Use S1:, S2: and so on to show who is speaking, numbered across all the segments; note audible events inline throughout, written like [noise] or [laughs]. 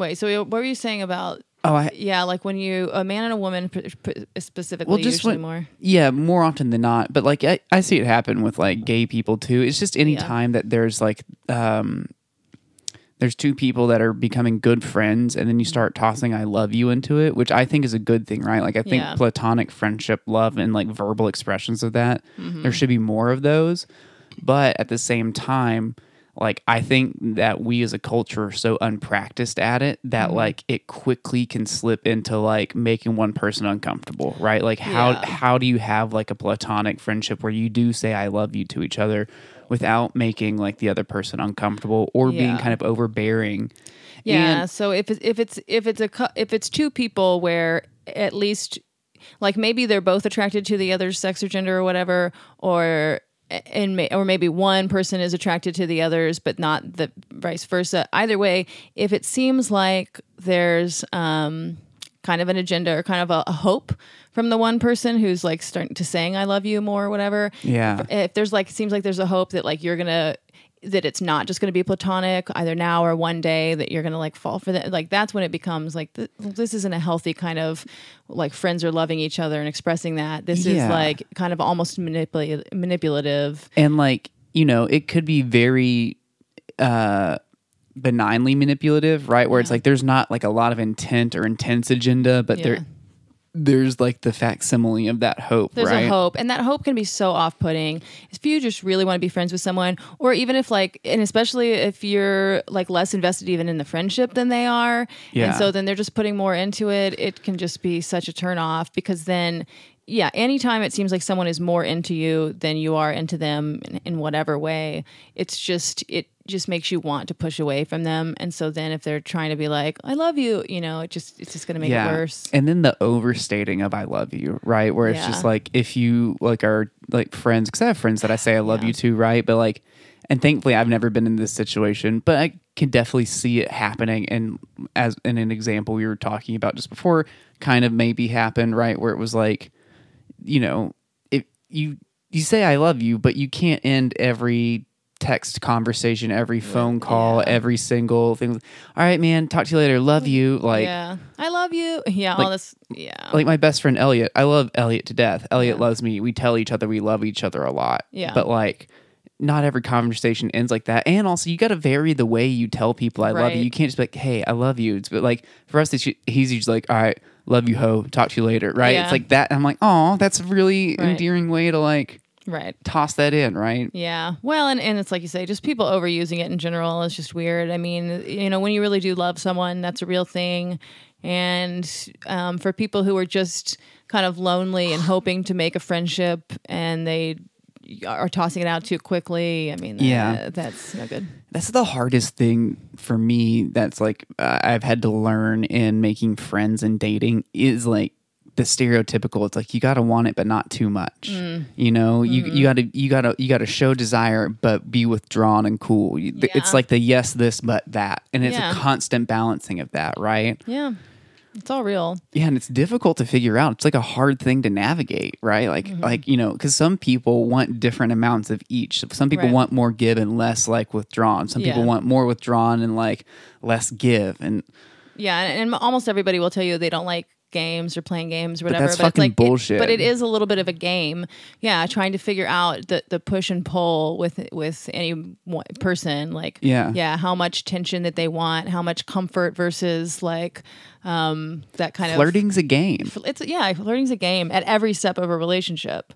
S1: Wait, so what were you saying about?
S2: Oh, I,
S1: Yeah, like when you a man and a woman p- p- specifically,
S2: well, just
S1: usually
S2: when,
S1: more.
S2: yeah, more often than not. But like, I, I see it happen with like gay people too. It's just any
S1: Yeah.
S2: time that there's like, um, there's two people that are becoming good friends, and then you start tossing "I love you" into it, which I think is a good thing, right? Like, I think
S1: Yeah.
S2: platonic friendship, love, and like verbal expressions of that,
S1: Mm-hmm.
S2: there should be more of those. But at the same time, like I think that we as a culture are so unpracticed at it that
S1: Mm-hmm.
S2: like it quickly can slip into like making one person uncomfortable, right? Like how
S1: Yeah.
S2: how do you have like a platonic friendship where you do say I love you to each other without making like the other person uncomfortable or being kind of overbearing?
S1: Yeah.
S2: And-
S1: so if it's, if it's if it's a if it's two people where at least like maybe they're both attracted to the other sex or gender or whatever, or and may, or maybe one person is attracted to the others, but not the vice versa. Either way, if it seems like there's um, kind of an agenda or kind of a, a hope from the one person who's like starting to saying "I love you" more or whatever,
S2: Yeah.
S1: if there's like it seems like there's a hope that like you're gonna that it's not just gonna be platonic either now or one day that you're gonna like fall for that. Like that's when it becomes like th- this isn't a healthy kind of like friends are loving each other and expressing that. This
S2: Yeah.
S1: is like kind of almost manipulative manipulative.
S2: And like you know it could be very uh benignly manipulative right? Where it's like there's not like a lot of intent or intense agenda but
S1: Yeah.
S2: there there's like the facsimile of that hope
S1: There's
S2: right
S1: a hope, and that hope can be so off-putting. If you just really want to be friends with someone, or even if like, and especially if you're like less invested even in the friendship than they are,
S2: Yeah.
S1: and so then they're just putting more into it. It can just be such a turn off because then, yeah, anytime it seems like someone is more into you than you are into them in, in whatever way, it's just it just makes you want to push away from them. And so then if they're trying to be like, "I love you," you know, it just it's just going to make it worse.
S2: And then the overstating of I love you, right? Where it's just like if you like are like friends, because I have friends that I say I love
S1: Yeah.
S2: you to, right? But like, and thankfully I've never been in this situation, but I can definitely see it happening. And as in an example we were talking about just before, kind of maybe happened, right? Where it was like, you know, if you you say I love you, but you can't end every text conversation, every phone call,
S1: Yeah.
S2: every single thing. All right, man, talk to you later. Love you. Like
S1: yeah, I love you. [laughs] Yeah, all this. Yeah,
S2: like my best friend Elliot. I love Elliot to death. Elliot
S1: Yeah.
S2: loves me. We tell each other we love each other a lot.
S1: Yeah.
S2: But like not every conversation ends like that. And also you got to vary the way you tell people I love you. You can't just be like, "Hey, I love you." It's but like for us it's, he's usually like, "All right, love you ho. Talk to you later." Right?
S1: Yeah.
S2: It's like that. I'm like, "Oh, that's a really
S1: Right.
S2: endearing way to like
S1: right.
S2: toss that in, right?"
S1: Yeah. Well, and, and it's like you say, just people overusing it in general is just weird. I mean, you know, when you really do love someone, that's a real thing. And um, for people who are just kind of lonely and hoping to make a friendship and they are tossing it out too quickly, I mean,
S2: Yeah.
S1: uh, that's no good.
S2: That's the hardest thing for me. That's like uh, I've had to learn in making friends and dating is like the stereotypical. It's like you got to want it, but not too much.
S1: Mm.
S2: You know, you
S1: Mm-hmm.
S2: you got to you got to you got to show desire, but be withdrawn and cool. You- th- It's like the yes, this, but that, and it's
S1: Yeah.
S2: a constant balancing of that, right?
S1: Yeah. It's all real.
S2: Yeah, and it's difficult to figure out. It's like a hard thing to navigate, right? Like,
S1: Mm-hmm.
S2: like you know, because some people want different amounts of each. Some people
S1: Right.
S2: want more give and less like withdrawn. Some people want more withdrawn and like less give. And
S1: Yeah, and, and almost everybody will tell you they don't like games or playing games or whatever.
S2: that's
S1: it's
S2: fucking
S1: like it-
S2: bullshit.
S1: but it is a little bit of a game. Yeah, trying to figure out the the push and pull with with any person. Like,
S2: Yeah.
S1: yeah, how much tension that they want, how much comfort versus like um that kind of
S2: flirting's a game.
S1: It's yeah, flirting's a game at every step of a relationship.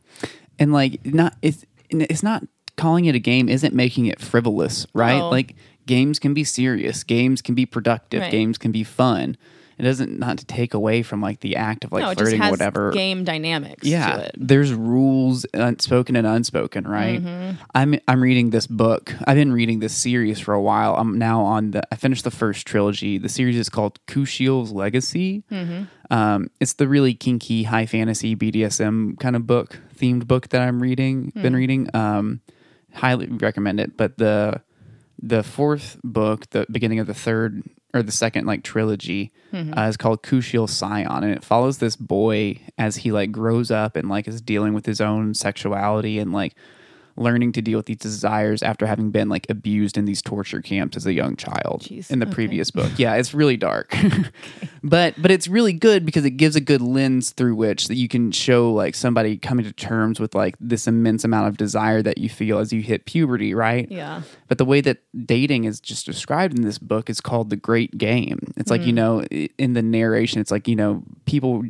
S2: and like not it's it's not calling it a game. Isn't making it frivolous, right?
S1: No.
S2: Like games can be serious. Games can be productive.
S1: Right.
S2: Games can be fun. It doesn't not to take away from like the act of like
S1: no,
S2: flirting or whatever.
S1: game dynamics.
S2: yeah
S1: to it.
S2: there's rules unspoken and unspoken right
S1: Mm-hmm.
S2: i'm i'm reading this book i've been reading this series for a while i'm now on the i finished the first trilogy the series is called kushiel's legacy
S1: Mm-hmm.
S2: um, it's the really kinky high fantasy bdsm kind of book themed book that i'm reading
S1: Hmm.
S2: been reading um, highly recommend it but the the fourth book the beginning of the third or the second like trilogy
S1: Mm-hmm.
S2: uh, is called Kushiel's Scion, and it follows this boy as he like grows up and like is dealing with his own sexuality and like learning to deal with these desires after having been like abused in these torture camps as a young child
S1: Jeez,
S2: in the
S1: okay.
S2: previous book. [laughs] Yeah, it's really dark. [laughs] but but it's really good because it gives a good lens through which that you can show like somebody coming to terms with like this immense amount of desire that you feel as you hit puberty, right?
S1: Yeah.
S2: But the way that dating is just described in this book is called the great game. It's like, you mm. know, in the narration, it's like, you know, people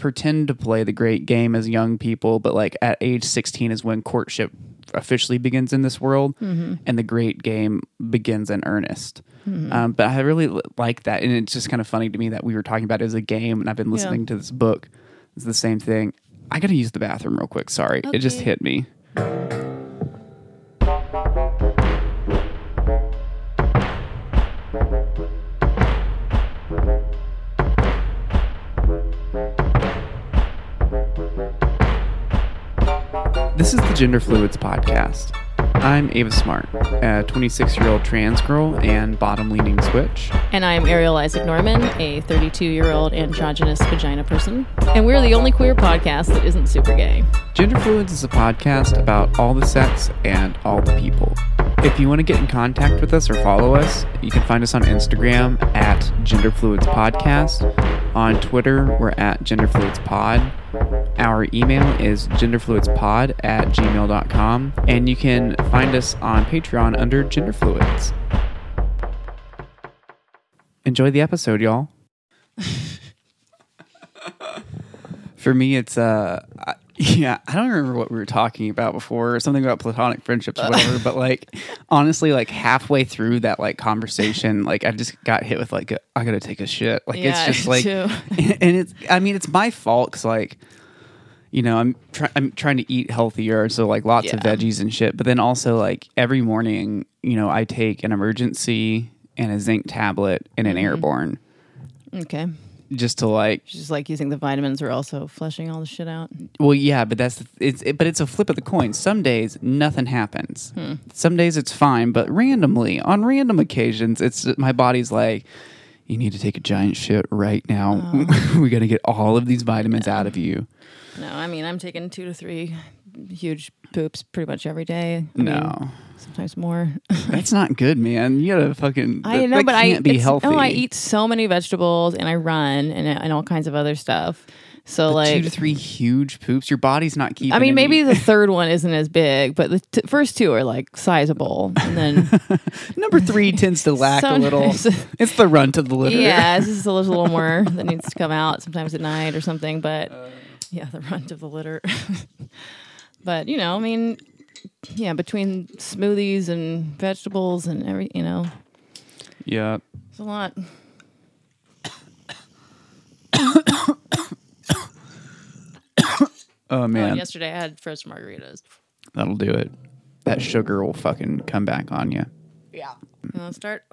S2: pretend to play the great game as young people, but like at age 16 is when courtship officially begins in this world and the great game begins in earnest. Um, but I really li- like that. And it's just kind of funny to me that we were talking about it as a game and I've been listening to this book. It's the same thing. I got to use the bathroom real quick. Sorry. It just hit me. This is the Gender Fluids Podcast. I'm Ava Smart, a 26 year old trans girl and bottom leaning switch.
S1: And I'm Ariel Isaac Norman, a 32 year old androgynous vagina person. And we're the only queer podcast that isn't super gay.
S2: Gender Fluids is a podcast about all the sex and all the people. If you want to get in contact with us or follow us, you can find us on Instagram at Gender Fluids Podcast. On Twitter, we're at Gender Fluids Pod. Our email is genderfluidspod at gmail.com. And you can find us on Patreon under Gender Fluids. Enjoy the episode, y'all. [laughs] For me, it's uh, I- yeah, I don't remember what we were talking about before, something about platonic friendships or whatever. but like, honestly, like halfway through that like conversation, like I just got hit with like, a, I gotta take a shit. Like
S1: Yeah,
S2: it's just [laughs] like,
S1: too. [laughs]
S2: and it's, I mean, it's my fault because like, you know, I'm trying, I'm trying to eat healthier, so like lots of
S1: Yeah.
S2: veggies and shit. But then also like every morning, you know, I take an Emergen-C and a zinc tablet and
S1: Mm-hmm.
S2: an airborne
S1: Okay.
S2: Just to like
S1: Just like you think the vitamins are also flushing all the shit out.
S2: Well, yeah, but that's it's it, but it's a flip of the coin. Some days nothing happens. Hmm. Some days it's fine, but randomly on random occasions, it's my body's like, you need to take a giant shit right now. Oh. [laughs] we got to get all of these vitamins out of you.
S1: No, I mean, I'm taking two to three huge poops pretty much every day. I mean,
S2: No,
S1: sometimes more. [laughs]
S2: that's not good, man. You gotta fucking.
S1: I know, but I
S2: be
S1: oh,
S2: healthy.
S1: No, I eat so many vegetables and I run and, and all kinds of other stuff. So
S2: But
S1: like,
S2: two to three huge poops. Your body's not keeping.
S1: I mean,
S2: any-
S1: maybe the [laughs] third one isn't as big, but the t- first two are like sizable, and then [laughs]
S2: number three tends to lack a little. It's the runt of the litter.
S1: yeah, this is a little, little more that needs to come out sometimes at night or something. But yeah, the runt of the litter. But you know, I mean, yeah, between smoothies and vegetables and every, you know,
S2: yeah.
S1: it's a lot. [coughs]
S2: Oh
S1: Oh, and
S2: man,
S1: yesterday I had frozen margaritas.
S2: that'll do it. That sugar will fucking come back on you.
S1: Yeah. You want to start?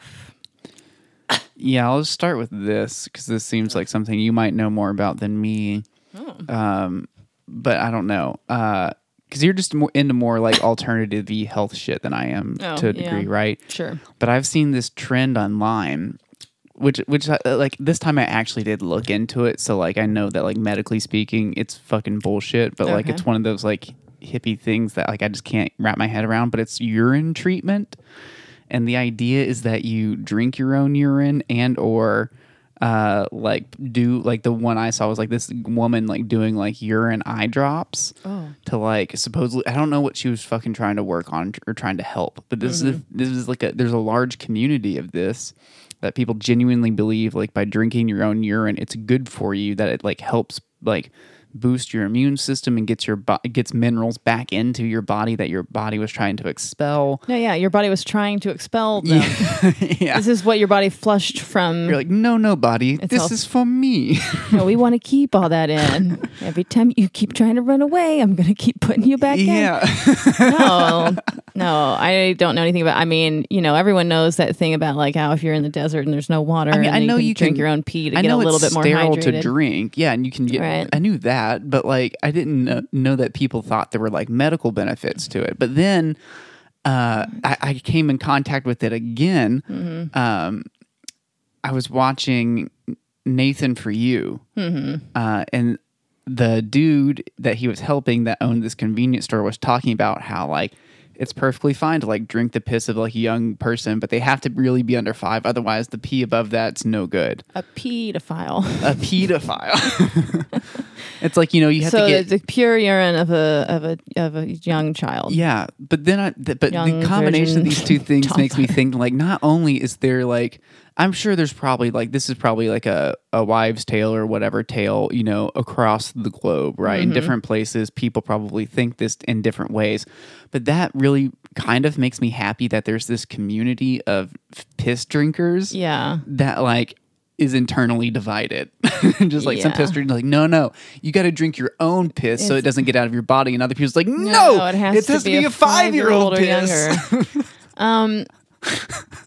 S2: Yeah, I'll just start with this because this seems like something you might know more about than me.
S1: Oh.
S2: Um, but I don't know. Uh, because you're just more into more like alternative health shit than I am
S1: Oh,
S2: to a
S1: yeah.
S2: degree, right?
S1: Sure.
S2: But I've seen this trend online, which which uh, like this time I actually did look into it, so like I know that like medically speaking, it's fucking bullshit. But like it's one of those like hippie things that like I just can't wrap my head around. But it's urine treatment, and the idea is that you drink your own urine and or uh like do like the one I saw was like this woman like doing like urine eye drops
S1: Oh.
S2: to like supposedly I don't know what she was fucking trying to work on or trying to help, but this is this is like a there's a large community of this that people genuinely believe like by drinking your own urine it's good for you that it like helps like boost your immune system and gets your bo- gets minerals back into your body that your body was trying to expel.
S1: No, yeah, your body was trying to expel them.
S2: yeah. [laughs]
S1: This is what your body flushed from.
S2: You're like, no, no, body.
S1: It's
S2: this is for me. [laughs]
S1: No, we want to keep all that in. [laughs] Every time you keep trying to run away, I'm going to keep putting you back
S2: yeah.
S1: in. No, no, I don't know anything about. I mean, you know, everyone knows that thing about like how if you're in the desert and there's no water,
S2: I mean,
S1: and
S2: I know
S1: you,
S2: you
S1: can drink
S2: can-
S1: your own pee to
S2: I
S1: get a little bit more hydrated.
S2: to drink. Yeah, and you can get.
S1: Right.
S2: I knew that, but like I didn't know, know that people thought there were like medical benefits to it. But then uh, I, I came in contact with it again.
S1: Mm-hmm.
S2: Um, I was watching Nathan for You,
S1: Mm-hmm.
S2: uh, and the dude that he was helping that owned this convenience store was talking about how like it's perfectly fine to like drink the piss of like a young person, but they have to really be under five. Otherwise, the pee above that's no good.
S1: A pedophile.
S2: A pedophile. [laughs] it's like you know you have
S1: so
S2: to get
S1: the, the pure urine of a of a of a young child.
S2: yeah, but then I th- but
S1: Young
S2: the combination of these two [laughs] things makes me think like not only is there like I'm sure there's probably like this is probably like a a wives' tale or whatever tale you know across the globe right
S1: Mm-hmm.
S2: in different places people probably think this in different ways, but that really kind of makes me happy that there's this community of piss drinkers
S1: Yeah.
S2: that like is internally divided. [laughs] Just like some piss drinkers, like, no, no, you got to drink your own piss so it doesn't get out of your body. And other people's like, no,
S1: it has, to, be
S2: a five year old
S1: or
S2: piss.
S1: younger. [laughs] um,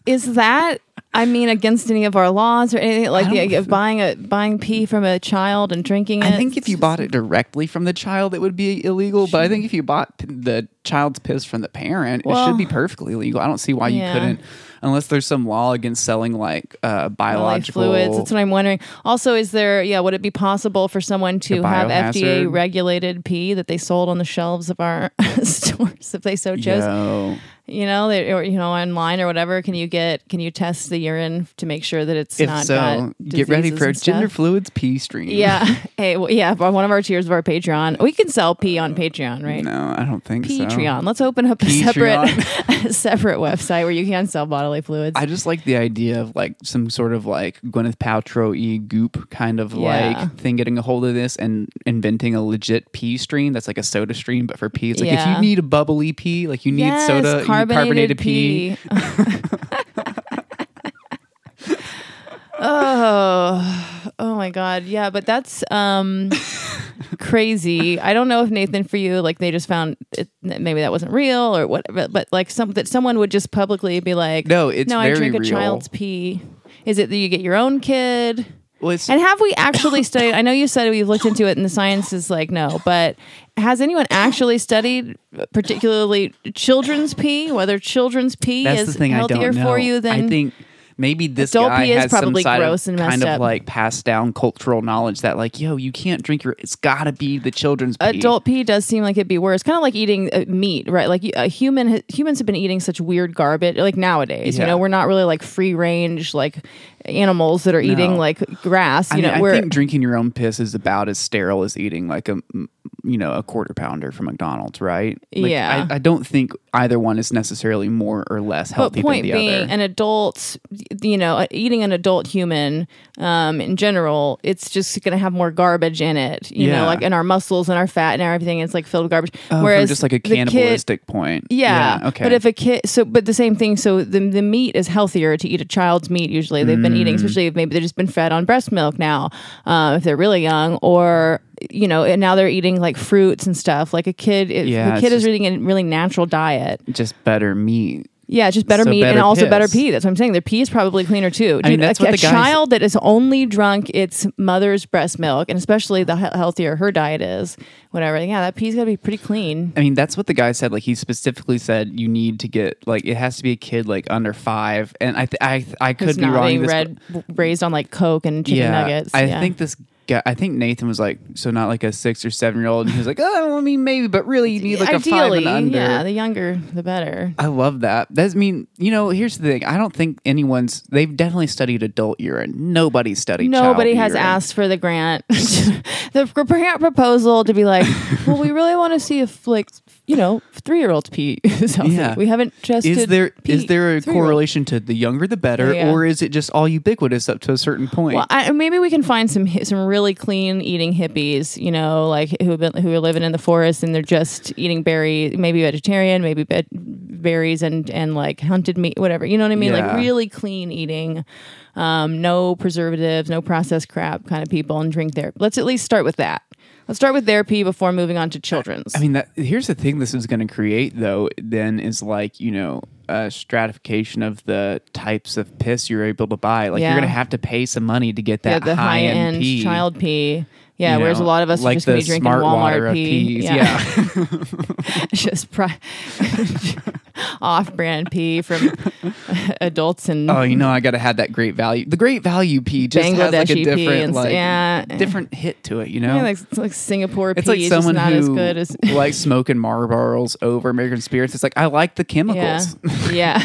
S1: is that? I mean, against any of our laws or anything like the
S2: don't
S1: idea of buying a buying pee from a child and drinking it?
S2: I think if you bought it directly from the child, it would be illegal. But I think if you bought p- the child's piss from the parent, it should be perfectly legal. I don't see why you
S1: yeah.
S2: couldn't, unless there's some law against selling like uh,
S1: bodily
S2: biological
S1: fluids. That's what I'm wondering. Also, is there? Yeah, would it be possible for someone to have FDA
S2: biohazard?
S1: regulated pee that they sold on the shelves of our [laughs] stores if they so chose?
S2: Yo.
S1: You know, they, or you know, online or whatever. Can you get? Can you test the urine to make sure that it's
S2: If
S1: not
S2: so, get ready for gender fluids pee stream.
S1: Yeah. [laughs] Hey, well, yeah. One of our tiers of our Patreon, we can sell pee on Patreon, right?
S2: No, I don't think so.
S1: Patreon. Let's open up a separate, a [laughs] separate website where you can sell bodily fluids.
S2: I just like the idea of like some sort of like Gwyneth Paltrow y goop kind of
S1: Yeah.
S2: like thing getting a hold of this and inventing a legit pee stream that's like a soda stream but for pee. It's like if you need a bubbly pee, like you need
S1: yes,
S2: soda, need carbonated pee. [laughs]
S1: oh, oh my God. Yeah, but that's um crazy. I don't know if Nathan for you, like they just found it, maybe that wasn't real or whatever, but like some that someone would just publicly be like,
S2: No, it's
S1: no, I
S2: very
S1: drink a
S2: real.
S1: child's pee. Is it that you get your own kid?
S2: Well,
S1: And have we actually [coughs] studied? I know you said we've looked into it, and the science is like no, but has anyone actually studied, particularly children's pee, whether children's pee
S2: that's
S1: is
S2: the thing I
S1: healthier for you than
S2: I think maybe this
S1: Adult
S2: guy
S1: pee is
S2: has some
S1: probably
S2: side
S1: gross
S2: of
S1: and
S2: kind
S1: messed
S2: of like passed down cultural knowledge that like yo you can't drink your it's got to be the children's pee.
S1: adult pee does seem like it'd be worse. Kind of like eating uh, meat, right? Like a human, humans have been eating such weird garbage. Like nowadays, you
S2: Yeah.
S1: know, we're not really like free range like animals that are eating
S2: No.
S1: like grass.
S2: I,
S1: You
S2: mean,
S1: know,
S2: I
S1: we're
S2: think drinking your own piss is about as sterile as eating like a you know a quarter pounder from McDonald's, right? Like,
S1: Yeah.
S2: I, I don't think either one is necessarily more or less healthy
S1: But point
S2: than the
S1: being,
S2: other.
S1: an adult, you know, uh, eating an adult human um, in general, it's just going to have more garbage in it. You
S2: Yeah.
S1: know, like in our muscles and our fat and everything, it's like filled with garbage.
S2: Oh,
S1: Whereas
S2: from just like a
S1: the kid-
S2: cannibalistic point.
S1: Yeah.
S2: Okay.
S1: But if a kid, so, but the same thing. So the, the meat is healthier to eat a child's meat. Usually they've been
S2: Mm.
S1: eating, especially if maybe they've just been fed on breast milk now, uh, if they're really young, or, you know, and now they're eating like fruits and stuff. Like a kid, if
S2: Yeah,
S1: the kid is eating a really natural diet.
S2: just better meat.
S1: Yeah, just better
S2: So
S1: meat and
S2: better
S1: also better
S2: piss.
S1: pee. That's what I'm saying. Their pee is probably cleaner too. Dude,
S2: I mean, that's
S1: a,
S2: what
S1: a child that is only drunk its mother's breast milk, and especially the he- healthier her diet is, whatever. Yeah, that pee's got to be pretty clean.
S2: I mean, that's what the guy said. Like he specifically said, you need to get like it has to be a kid like under five. And I th- I I could be
S1: not
S2: wrong. This,
S1: raised on like Coke and chicken
S2: yeah,
S1: nuggets.
S2: I
S1: yeah.
S2: think this. I think Nathan was like, so not like a six or seven year old. And he was like, oh, I mean, maybe, but really, you need like a five and under.
S1: yeah, the younger the better.
S2: I love that. That's I mean, you know, here's the thing. I don't think anyone's they've definitely studied adult urine. Nobody studied
S1: Nobody has
S2: urine.
S1: asked for the grant, [laughs] the grant proposal to be like, [laughs] well, we really want to see if like you know three year olds pee [laughs] is healthy.
S2: Yeah.
S1: We haven't tested.
S2: Is there is there a correlation to the younger the better,
S1: Yeah.
S2: or is it just all ubiquitous up to a certain point?
S1: Well, I, maybe we can find some some really clean eating hippies, you know, like who have been, who are living in the forest and they're just eating berry, maybe vegetarian, maybe be- berries and and like hunted meat, whatever. You know what I mean? Like really clean eating, um, no preservatives, no processed crap kind of people, and drink there. Let's at least start with that. Let's start with therapy before moving on to children's.
S2: I mean, that here's the thing. This is going to create though. Then is like you know a stratification of the types of piss you're able to buy. Like
S1: Yeah.
S2: you're going to have to pay some money to get
S1: yeah,
S2: that
S1: the high
S2: high end
S1: end
S2: pee.
S1: child pee. Yeah, whereas
S2: know,
S1: a lot of us are just gonna be drinking
S2: smart
S1: Walmart pee.
S2: peas.
S1: Yeah.
S2: yeah. [laughs]
S1: just pri- [laughs] off-brand pee from [laughs] adults and
S2: Oh, you know, I gotta have that great value. The great value pea just has like a different,
S1: and
S2: like,
S1: yeah.
S2: different hit to it. You know,
S1: Yeah, like, it's like Singapore
S2: it's
S1: pee
S2: like
S1: is
S2: someone
S1: not
S2: who
S1: as good as
S2: likes smoking Marlboros over American spirits. It's like I like the chemicals.
S1: yeah.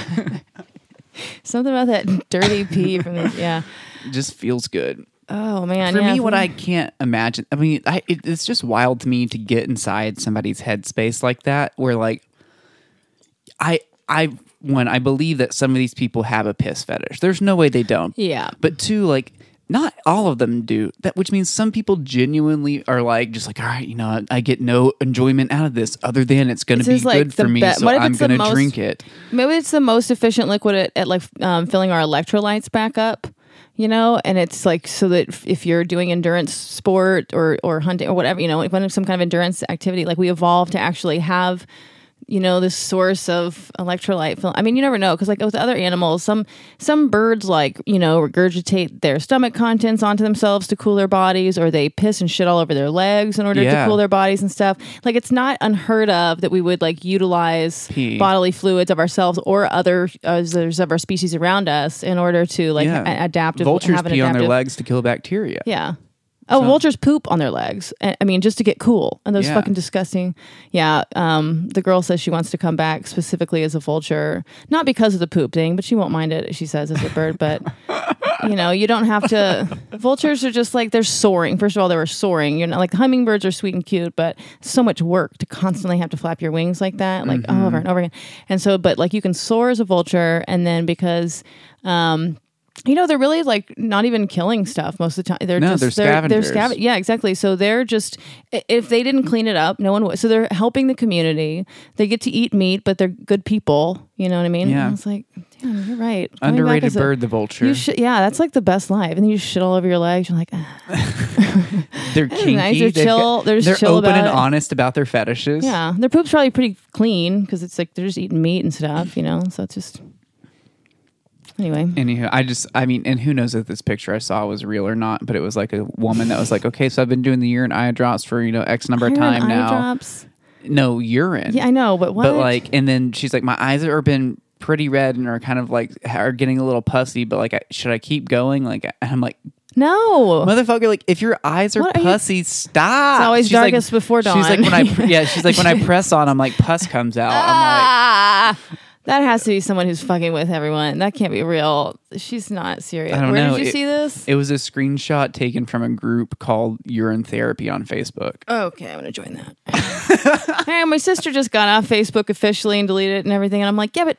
S1: Something about that dirty pee from the yeah.
S2: Just feels good.
S1: Oh man,
S2: For
S1: yeah,
S2: me, what I can't imagine. I mean, I, it, it's just wild to me to get inside somebody's headspace like that, where like, I, I, one, I believe that some of these people have a piss fetish. There's no way they don't.
S1: yeah,
S2: But two, like, not all of them do that, which means some people genuinely are like, just like, all right, you know, I, I get no enjoyment out of this other than it's going to be
S1: like,
S2: good for me,
S1: be-
S2: so I'm going to drink it.
S1: maybe it's the most efficient liquid at, at like um, filling our electrolytes back up. You know, and it's like so that if- if you're doing endurance sport or or hunting or whatever, you know, it's some kind of endurance activity, like we evolved to actually have you know this source of electrolyte film i mean you never know because like with other animals some some birds like you know regurgitate their stomach contents onto themselves to cool their bodies or they piss and shit all over their legs in order
S2: Yeah.
S1: to cool their bodies and stuff like it's not unheard of that we would like utilize
S2: Pee.
S1: bodily fluids of ourselves or other uh, others of our species around us in order to like
S2: Yeah.
S1: a- adaptive
S2: Vultures
S1: have an
S2: pee on their
S1: adaptive-
S2: legs to kill bacteria.
S1: yeah. Oh, vultures poop on their legs. I I mean, just to get cool. And those
S2: Yeah.
S1: fucking disgusting. Yeah. Um, the girl says she wants to come back specifically as a vulture, not because of the poop thing, but she won't mind it. She says as a bird, but you know, you don't have to. [laughs] Vultures are just like they're soaring. First of all, they were soaring. You're not like hummingbirds are sweet and cute, but so much work to constantly have to flap your wings like that, like
S2: Mm-hmm.
S1: over and over again. And so, but like you can soar as a vulture, and then because. Um, you know they're really like not even killing stuff most of the time. They're
S2: No,
S1: just
S2: they're
S1: they're,
S2: scavengers.
S1: scav- yeah, exactly. So they're just if they didn't clean it up, no one would. So they're helping the community. They get to eat meat, but they're good people. You know what I mean?
S2: Yeah.
S1: And I was like, damn, you're right. Coming
S2: Underrated
S1: as a-
S2: bird, the vulture.
S1: You should, yeah, that's like the best life. And then you shit all over your legs. You're like, ah. [laughs] [laughs]
S2: they're kinky.
S1: nice. They're
S2: They've
S1: chill.
S2: got-
S1: They're
S2: they're
S1: chill
S2: open and
S1: it.
S2: honest about their fetishes.
S1: yeah, their poop's probably pretty clean because it's like they're just eating meat and stuff. You know, so it's just anyway.
S2: Anywho, I just, I mean, and who knows if this picture I saw was real or not, but it was like a woman that was like, okay, so I've been doing the urine eye drops for, you know, X number of
S1: Iron
S2: time
S1: eye
S2: now.
S1: drops.
S2: No, urine.
S1: Yeah, I know, but what?
S2: But like, and then she's like, my eyes are been pretty red and are kind of like, are getting a little pussy, but like, I, should I keep going? Like, and I'm like,
S1: no.
S2: motherfucker, like, if your eyes are
S1: are you-
S2: pussy, stop.
S1: It's always
S2: She's like-
S1: darkest before
S2: She's like,
S1: dawn.
S2: when I, [laughs] yeah, she's like, when I press on, I'm like, pus comes out. I'm
S1: Ah, that has to be someone who's fucking with everyone. That can't be real. She's not serious.
S2: I don't
S1: Where
S2: know.
S1: did you
S2: It-
S1: see this?
S2: it was a screenshot taken from a group called Urine Therapy on Facebook.
S1: okay, I'm gonna join that. [laughs] hey, my sister just got off Facebook officially and deleted it and everything, and I'm like, yeah, but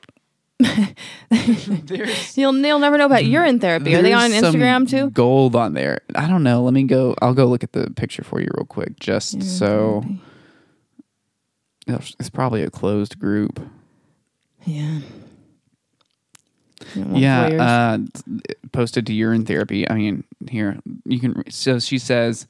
S1: [laughs] you'll you'll never know about mm-hmm. urine therapy. Are they on
S2: There's some
S1: Instagram too?
S2: Gold on there. I don't know. Let me go. I'll go look at the picture for you real quick, just so. It's it's probably a closed group.
S1: Yeah. You don't want
S2: Yeah, uh, posted to urine therapy. I mean, here you can. So she says,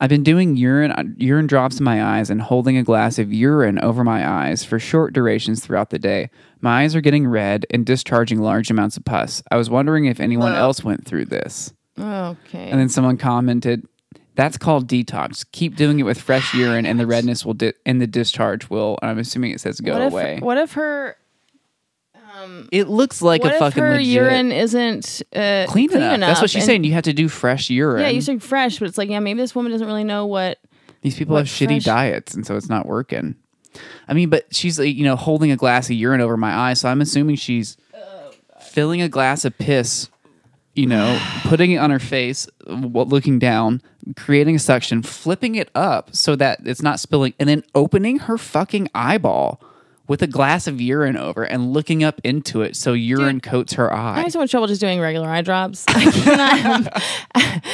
S2: "I've been doing urine urine drops in my eyes and holding a glass of urine over my eyes for short durations throughout the day. My eyes are getting red and discharging large amounts of pus. I was wondering if anyone else went through this."
S1: okay.
S2: And then someone commented, "That's called detox. Keep doing it with fresh urine, and the redness will di- and the discharge will." And I'm assuming it says go
S1: what if,
S2: away.
S1: What if her
S2: it looks like
S1: what
S2: a
S1: if
S2: fucking
S1: her
S2: legit
S1: urine isn't uh,
S2: clean, enough. That's what she's
S1: and-
S2: saying. You have to do fresh urine.
S1: Yeah, you said fresh, but it's like, yeah, maybe this woman doesn't really know what.
S2: These people
S1: what
S2: have shitty
S1: fresh-
S2: diets, and so it's not working. I mean, but she's like, you know holding a glass of urine over my eye, so I'm assuming she's filling a glass of piss. You know, [sighs] putting it on her face, w- looking down, creating a suction, flipping it up so that it's not spilling, and then opening her fucking eyeball with a glass of urine over and looking up into it so urine coats her eye.
S1: I have so much trouble just doing regular eye drops. [laughs] [laughs] I cannot.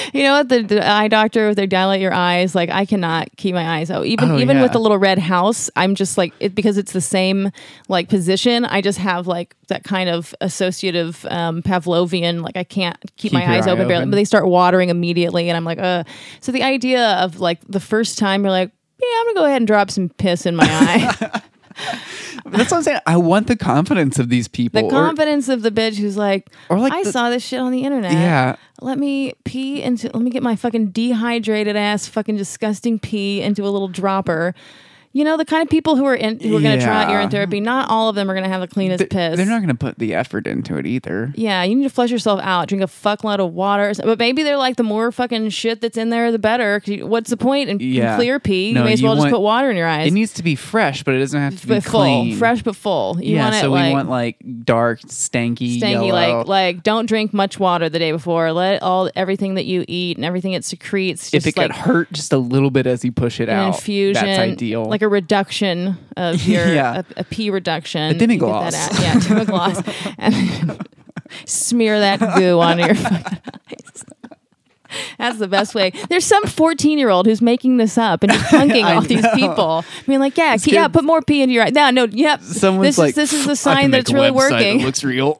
S1: [laughs] you know what? The, the eye doctor, they dilate your eyes, like I cannot keep my eyes out. Even
S2: Oh,
S1: even
S2: yeah.
S1: with the little red house, I'm just like it because it's the same like position. I just have like that kind of associative um, Pavlovian. Like I can't keep,
S2: Keep
S1: my eyes
S2: eye
S1: open, barely, but they start watering immediately, and I'm like, uh. So the idea of like the first time you're like, yeah, I'm gonna go ahead and drop some piss in my eye.
S2: That's what I'm saying. I want the confidence of these people.
S1: The
S2: or-
S1: confidence of the bitch who's like,
S2: Or like
S1: I
S2: the-
S1: saw this shit on the internet.
S2: Yeah.
S1: Let me pee into, let me get my fucking dehydrated ass, fucking disgusting pee into a little dropper. You know, the kind of people who are in, who are going to try out
S2: Yeah.
S1: urine therapy, not all of them are going to have the cleanest piss.
S2: They're not going to put the effort into it either.
S1: Yeah, you need to flush yourself out. Drink a fuckload of water. But maybe they're like the more fucking shit that's in there, the better. 'Cause you- What's the point in
S2: Yeah.
S1: clear pee?
S2: No,
S1: you may as
S2: you
S1: well just
S2: want-
S1: put water in your eyes.
S2: It needs to be fresh, but it doesn't have to be
S1: but full,
S2: clean.
S1: fresh but full. You
S2: yeah,
S1: want it
S2: so
S1: like
S2: we want like dark, stanky,
S1: stanky,
S2: yellow.
S1: like like don't drink much water the day before. Let all everything that you eat and everything it secretes
S2: if it
S1: like
S2: could hurt just a little bit as you push it
S1: an
S2: out,
S1: infusion,
S2: that's ideal.
S1: like a reduction of [laughs] your
S2: Yeah.
S1: a, a pee reduction.
S2: A demi-gloss.
S1: that at- Yeah, demi-gloss. [laughs] and smear that goo onto your fucking [laughs] eyes. That's the best way. There's some 14 year old who's making this up and just punking
S2: I
S1: off these
S2: know.
S1: people. mean, like, yeah, yeah, put more pee into your eye. No, no, yep.
S2: Someone's
S1: this
S2: like,
S1: is this is the sign that it's really working.
S2: That looks real.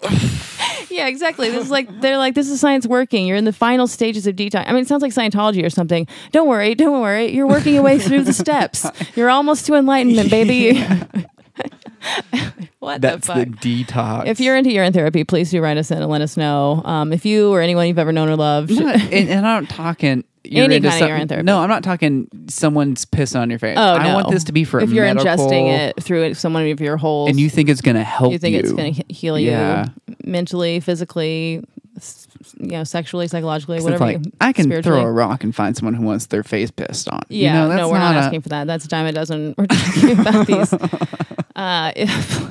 S1: Yeah, exactly. This is like they're like this is science working. You're in the final stages of detox. I mean, it sounds like Scientology or something. Don't worry, don't worry. You're working your way through the steps. [laughs] You're almost to enlightenment, baby. [laughs] what
S2: that's
S1: the
S2: the, detox.
S1: if you're into urine therapy, please do write us in and let us know. Um, if you or anyone you've ever known or loved,
S2: Not- [laughs] and, and I'm not talking. You're
S1: Any kind of urine therapy.
S2: No, I'm not talking someone's piss on your face.
S1: oh
S2: I
S1: no,
S2: want this to be for
S1: if you're
S2: medical,
S1: ingesting it through someone of your holes,
S2: and you think it's going to help
S1: you think it's going to heal you
S2: Yeah.
S1: Mentally, physically, you know, sexually, psychologically, whatever.
S2: like
S1: you,
S2: I can throw a rock and find someone who wants their face pissed on.
S1: Yeah,
S2: you know, that's
S1: no, we're not,
S2: a-
S1: asking for that. That's a dime a dozen. [laughs] We're talking about these. [laughs] Uh, if-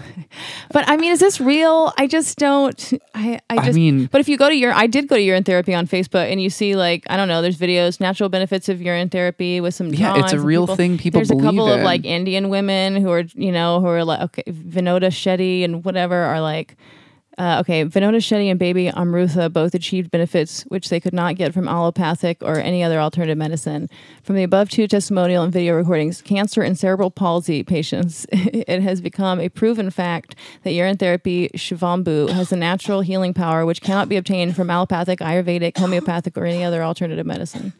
S1: but I mean, is this real? I just don't. I, I
S2: I
S1: just.
S2: mean-
S1: but if you go to your, I did go to urine therapy on Facebook, and you see like I don't know, there's videos, natural benefits of urine therapy with some.
S2: Yeah, it's a real
S1: people.
S2: thing people
S1: There's a couple
S2: believe
S1: of like Indian women who are you know who are like okay, Vinota Shetty and whatever are like. Uh, okay, Vinota Shetty and baby Amrutha both achieved benefits which they could not get from allopathic or any other alternative medicine. From the above two testimonial and video recordings, cancer and cerebral palsy patients, [laughs] it has become a proven fact that urine therapy Shivambu has a natural healing power which cannot be obtained from allopathic, Ayurvedic, homeopathic, or any other alternative medicine.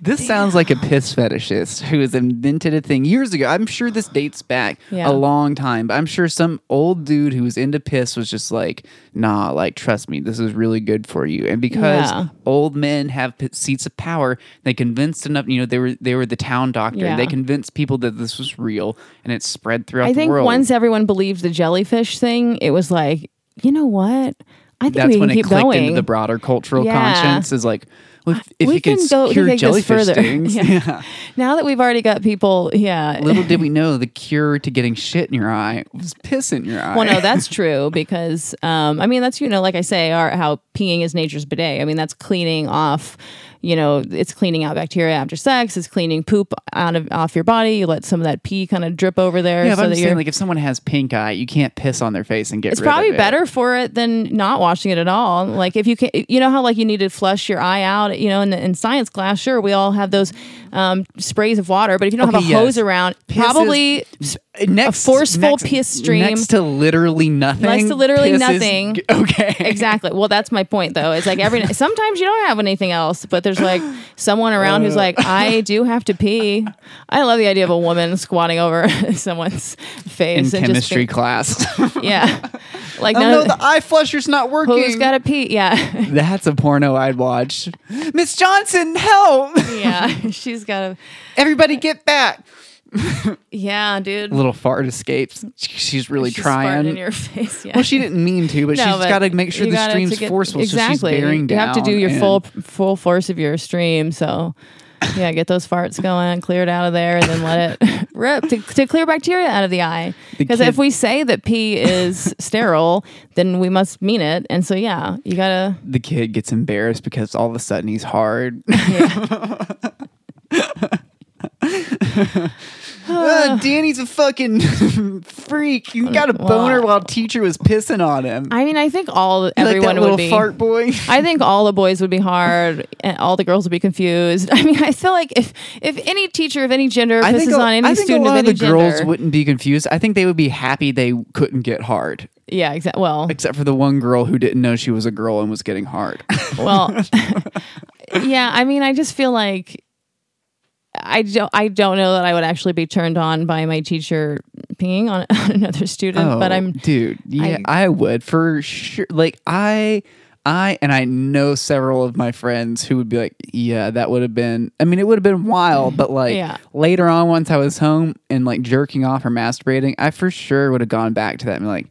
S2: This sounds like a piss fetishist who has invented a thing years ago. I'm sure this dates back
S1: Yeah.
S2: a long time, but I'm sure some old dude who was into piss was just like, nah, like, trust me, this is really good for you. And because
S1: Yeah.
S2: old men have p- seats of power, they convinced enough, you know, they were they were the town doctor.
S1: Yeah.
S2: They convinced people that this was real and it spread throughout
S1: I
S2: the
S1: think
S2: world.
S1: once everyone believed the jellyfish thing, it was like, you know what? I think
S2: That's
S1: we can
S2: when it
S1: keep
S2: clicked
S1: going.
S2: into the broader cultural conscience is like, well, if, if
S1: we
S2: you
S1: can go
S2: cure
S1: can take this
S2: jellyfish
S1: further. [laughs]
S2: stings,
S1: Yeah.
S2: yeah.
S1: Now that we've already got people, yeah.
S2: Little did we [laughs] know the cure to getting shit in your eye was piss in your eye.
S1: well, no, that's [laughs] true because um, I mean that's you know like I say, our, how peeing is nature's bidet. I mean that's cleaning off. You know, it's cleaning out bacteria after sex. It's cleaning poop out of off your body. You let some of that pee kind of drip over there.
S2: yeah,
S1: so
S2: but I'm
S1: that
S2: saying, like, if someone has pink eye, you can't piss on their face and get
S1: it's
S2: rid of
S1: probably
S2: it.
S1: better for it than not washing it at all. Like if you can, you know how like you need to flush your eye out. You know, in, the, in science class, sure, we all have those um, sprays of water. But if you don't have
S2: Okay,
S1: a hose around,
S2: Piss
S1: probably
S2: next,
S1: forceful
S2: next,
S1: piss stream.
S2: next to literally nothing.
S1: Next to literally nothing. [laughs]
S2: okay,
S1: exactly. Well, that's my point, though. It's like every [laughs] sometimes you don't have anything else, but there's like someone around who's uh. like, I do have to pee. I love the idea of a woman squatting over [laughs] someone's face
S2: in
S1: and
S2: chemistry
S1: just
S2: class.
S1: being- yeah, like
S2: oh no,
S1: of-
S2: the eye flusher's not working.
S1: who's got to pee? Yeah,
S2: That's a porno I'd watch. Miss Johnson, help!
S1: yeah, she's got to.
S2: Everybody, get back! [laughs]
S1: Yeah, dude.
S2: little fart escapes. She's really
S1: She's
S2: trying.
S1: in your face. Yeah.
S2: well, she didn't mean to, but [laughs]
S1: No,
S2: she's got to make sure the stream's
S1: get-
S2: forceful,
S1: Exactly.
S2: so she's bearing
S1: you have to do your full full force of your stream. So, yeah, get those farts going, clear it out of there, and then let it [laughs] rip to, to clear bacteria out of the eye. Because if we say that pee is sterile, then we must mean it. And so, yeah, you gotta.
S2: The kid gets embarrassed because all of a sudden he's hard. Uh, Danny's a fucking [laughs] freak. You got a boner while teacher was pissing on him.
S1: I mean, I think all
S2: like
S1: everyone
S2: that
S1: would be.
S2: fart boy. [laughs]
S1: I think all the boys would be hard, and all the girls would be confused. [laughs] I mean, I feel like if if any teacher of any gender
S2: I
S1: pisses
S2: think, a,
S1: on any
S2: I think a
S1: student
S2: lot
S1: of
S2: of the girls wouldn't be confused. I think they would be happy they couldn't get hard,
S1: yeah, exactly. Well,
S2: except for the one girl who didn't know she was a girl and was getting hard.
S1: Well, yeah, I mean, I just feel like I don't I don't know that I would actually be turned on by my teacher peeing on, on [laughs] another student, but
S2: Oh,
S1: I'm
S2: dude. Yeah, I, would for sure. Like I, I, and I know several of my friends who would be like, "Yeah, that would have been." I mean, it would have been wild, but like
S1: Yeah.
S2: later on, once I was home and like jerking off or masturbating, I for sure would have gone back to that and be like.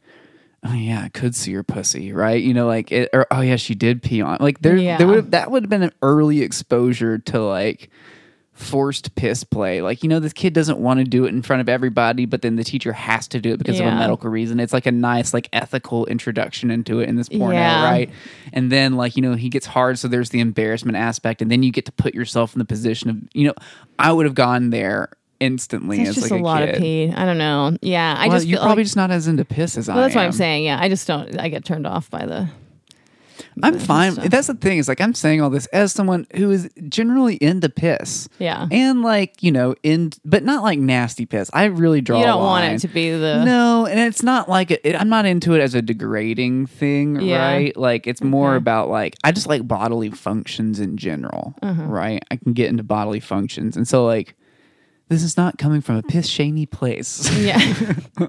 S2: Oh yeah, I could see your pussy, right? You know, like it, or oh yeah, she did pee on. Like there,
S1: Yeah.
S2: there would that would have been an early exposure to like forced piss play. Like, you know, this kid doesn't want to do it in front of everybody, but then the teacher has to do it because of a medical reason. It's like a nice, like, ethical introduction into it in this porno,
S1: Yeah.
S2: right? And then, like, you know, he gets hard, so there's the embarrassment aspect, and then you get to put yourself in the position of, you know, I would have gone there instantly
S1: it's
S2: as
S1: just
S2: like
S1: a lot
S2: kid.
S1: of pee. I don't know. Yeah, I
S2: Well,
S1: just
S2: you're probably
S1: like,
S2: just not as into piss as
S1: well,
S2: I
S1: that's what I'm
S2: am.
S1: saying. Yeah, I just don't. I get turned off by the.
S2: I'm fine.
S1: stuff.
S2: That's the thing. Is like I'm saying all this as someone who is generally into piss.
S1: Yeah.
S2: And like you know, in but not like nasty piss. I really draw.
S1: You
S2: a
S1: don't want it to be the.
S2: No, and it's not like it, it- I'm not into it as a degrading thing,
S1: Yeah.
S2: right? Like it's more
S1: Okay.
S2: about like I just like bodily functions in general,
S1: Uh-huh.
S2: right? I can get into bodily functions, and so like this is not coming from a piss shamey place.
S1: Yeah. [laughs]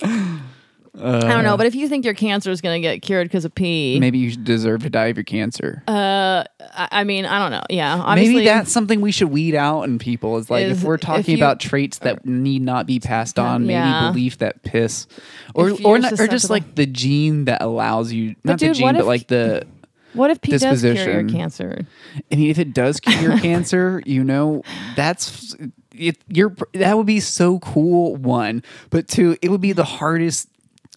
S1: [laughs] I don't know, but if you think your cancer is going to get cured because of pee,
S2: Maybe you deserve to die of your cancer.
S1: uh, I, I mean, I don't know. Yeah, obviously,
S2: Maybe that's something we should weed out in people. Is like
S1: Is
S2: if we're
S1: if
S2: talking
S1: you-
S2: about traits that need not be passed on, maybe
S1: Yeah.
S2: belief that piss, or or not, or just like the gene that allows you not
S1: dude,
S2: the gene, but like the.
S1: What if pee does cure your cancer?
S2: I mean, if it does cure cancer, you know, that's it. You're that would be so cool. One, but two, it would be the hardest